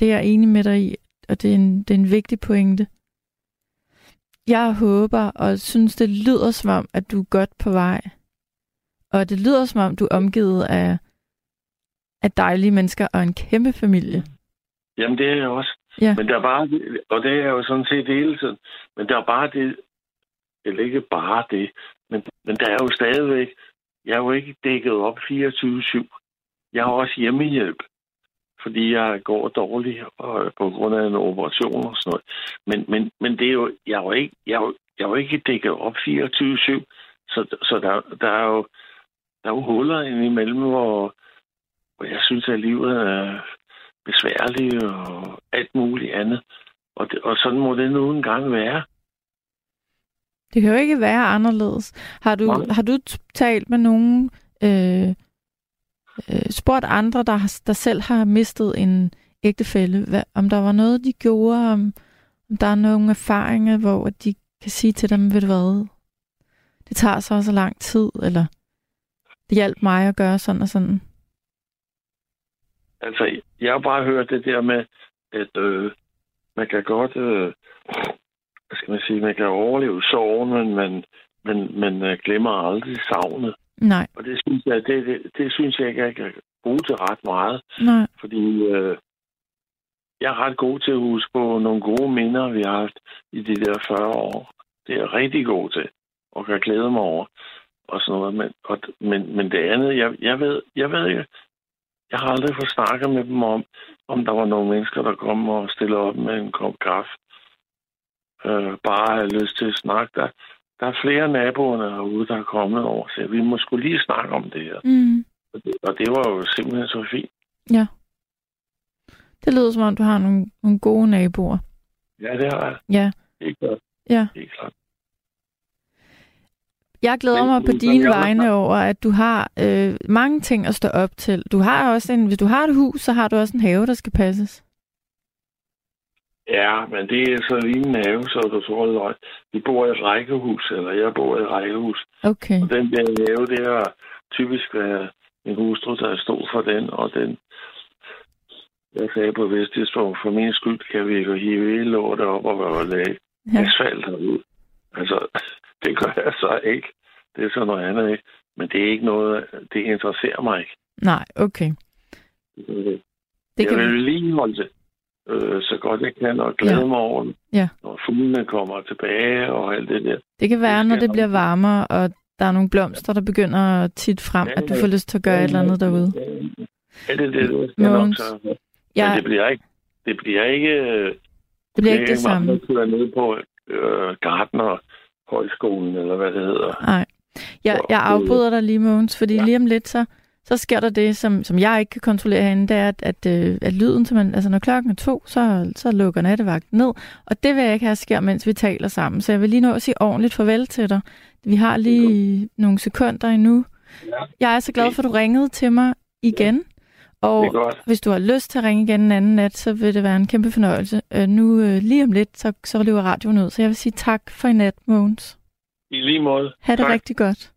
det er jeg enig med dig i, og det er en, det er en vigtig pointe. Jeg håber og synes, det lyder som om, at du er godt på vej. Og det lyder som om, du er omgivet af, af dejlige mennesker og en kæmpe familie. Jamen, det er jeg også. Ja. Men der er bare, og det er jo sådan set hele tiden, men der er bare det, eller ikke bare det, men, men der er jo stadigvæk, jeg er jo ikke dækket op 24-7. Jeg har også hjemmehjælp, fordi jeg går dårligt og, på grund af en operation og sådan noget. Men, men, men det er jo, jeg er jo ikke, jeg er jo, jeg er jo ikke dækket op 24-7, så, så der, der, er jo, der er jo huller indimellem, hvor, hvor jeg synes, at livet er besværligt og alt muligt andet. Og, det, og sådan må det nu engang være. Det kan jo ikke være anderledes. Har du, Nej. har du talt med nogen, øh, øh, spurgt andre, der, har, der selv har mistet en ægtefælle, hvad, om der var noget, de gjorde, om, om der er nogle erfaringer, hvor de kan sige til dem, ved du hvad, det tager så så lang tid, eller det hjalp mig at gøre sådan og sådan. Altså, jeg har bare hørt det der med, at øh, man kan godt, øh, hvad skal man sige, man kan overleve sorgen, men man, men, man øh, glemmer aldrig savnet. Nej, Og det synes jeg, det, det, det synes jeg ikke, jeg kan bruge til ret meget, nej. fordi øh, jeg er ret god til at huske på nogle gode minder, vi har haft i de der 40 år. Det er jeg rigtig god til, og kan glæde mig over, og sådan noget. Men, og, men, men det andet, jeg, jeg, ved, jeg ved ikke, jeg har aldrig fået snakket med dem om, om der var nogle mennesker, der kom og stillede op med en kop kaffe. Øh, bare have lyst til at snakke. Der, der er flere naboerne herude, der er kommet over, så vi må skulle lige snakke om det her. Mm. Og det, og det var jo simpelthen så fint. Ja. Det lyder som om, du har nogle, nogle gode naboer. Ja, det har jeg. Ja, Helt klart. ja. Helt klart. Jeg glæder mig på dine vegne over, at du har øh, mange ting at stå op til. Du har også en, hvis du har et hus, så har du også en have, der skal passes. Ja, men det er så lige en have, så du tror det. Vi bor i et rækkehus, eller jeg bor i et rækkehus. Okay. Og den der have, det har typisk været min hustru, der stod for den, og den... Jeg sagde på Vestidspunkt, for min skyld kan vi jo hive hele lortet op og være lage Ja. asfalt herud. Altså, det gør jeg så ikke. Det er så noget andet, ikke? Men det er ikke noget, det interesserer mig ikke. Nej, okay. Det Det jeg kan, vil lige holde det, øh, så godt jeg kan, og glæde Ja. mig over det. Ja. Når fuglene kommer tilbage og alt det der. det kan være, det når det jeg bliver varmere, og der er nogle blomster, der begynder tit frem, at du får lyst til at gøre et eller andet derude. Ja, det er det, det skal jeg nok for. Ja, Men det bliver ikke, det bliver ikke, øh, det bliver ikke det mig, samme. kører ned på øh, Gardner Højskolen, eller hvad det hedder. Nej. Jeg, jeg afbryder dig lige, Mogens, fordi Ja. lige om lidt, så, så sker der det, som, som jeg ikke kan kontrollere herinde, det er, at, at, øh, at lyden, man, altså når klokken er to, så, så lukker nattevagten ned. Og det vil jeg ikke have sker, mens vi taler sammen. Så jeg vil lige nå at sige ordentligt farvel til dig. Vi har lige nogle sekunder endnu. Jeg er så glad for, at du ringede til mig igen. Og hvis du har lyst til at ringe igen en anden nat, så vil det være en kæmpe fornøjelse. Øh, nu øh, lige om lidt, så, så løber radioen ud. Så jeg vil sige tak for i nat, Mogens. I lige måde. Ha' det Tak. rigtig godt.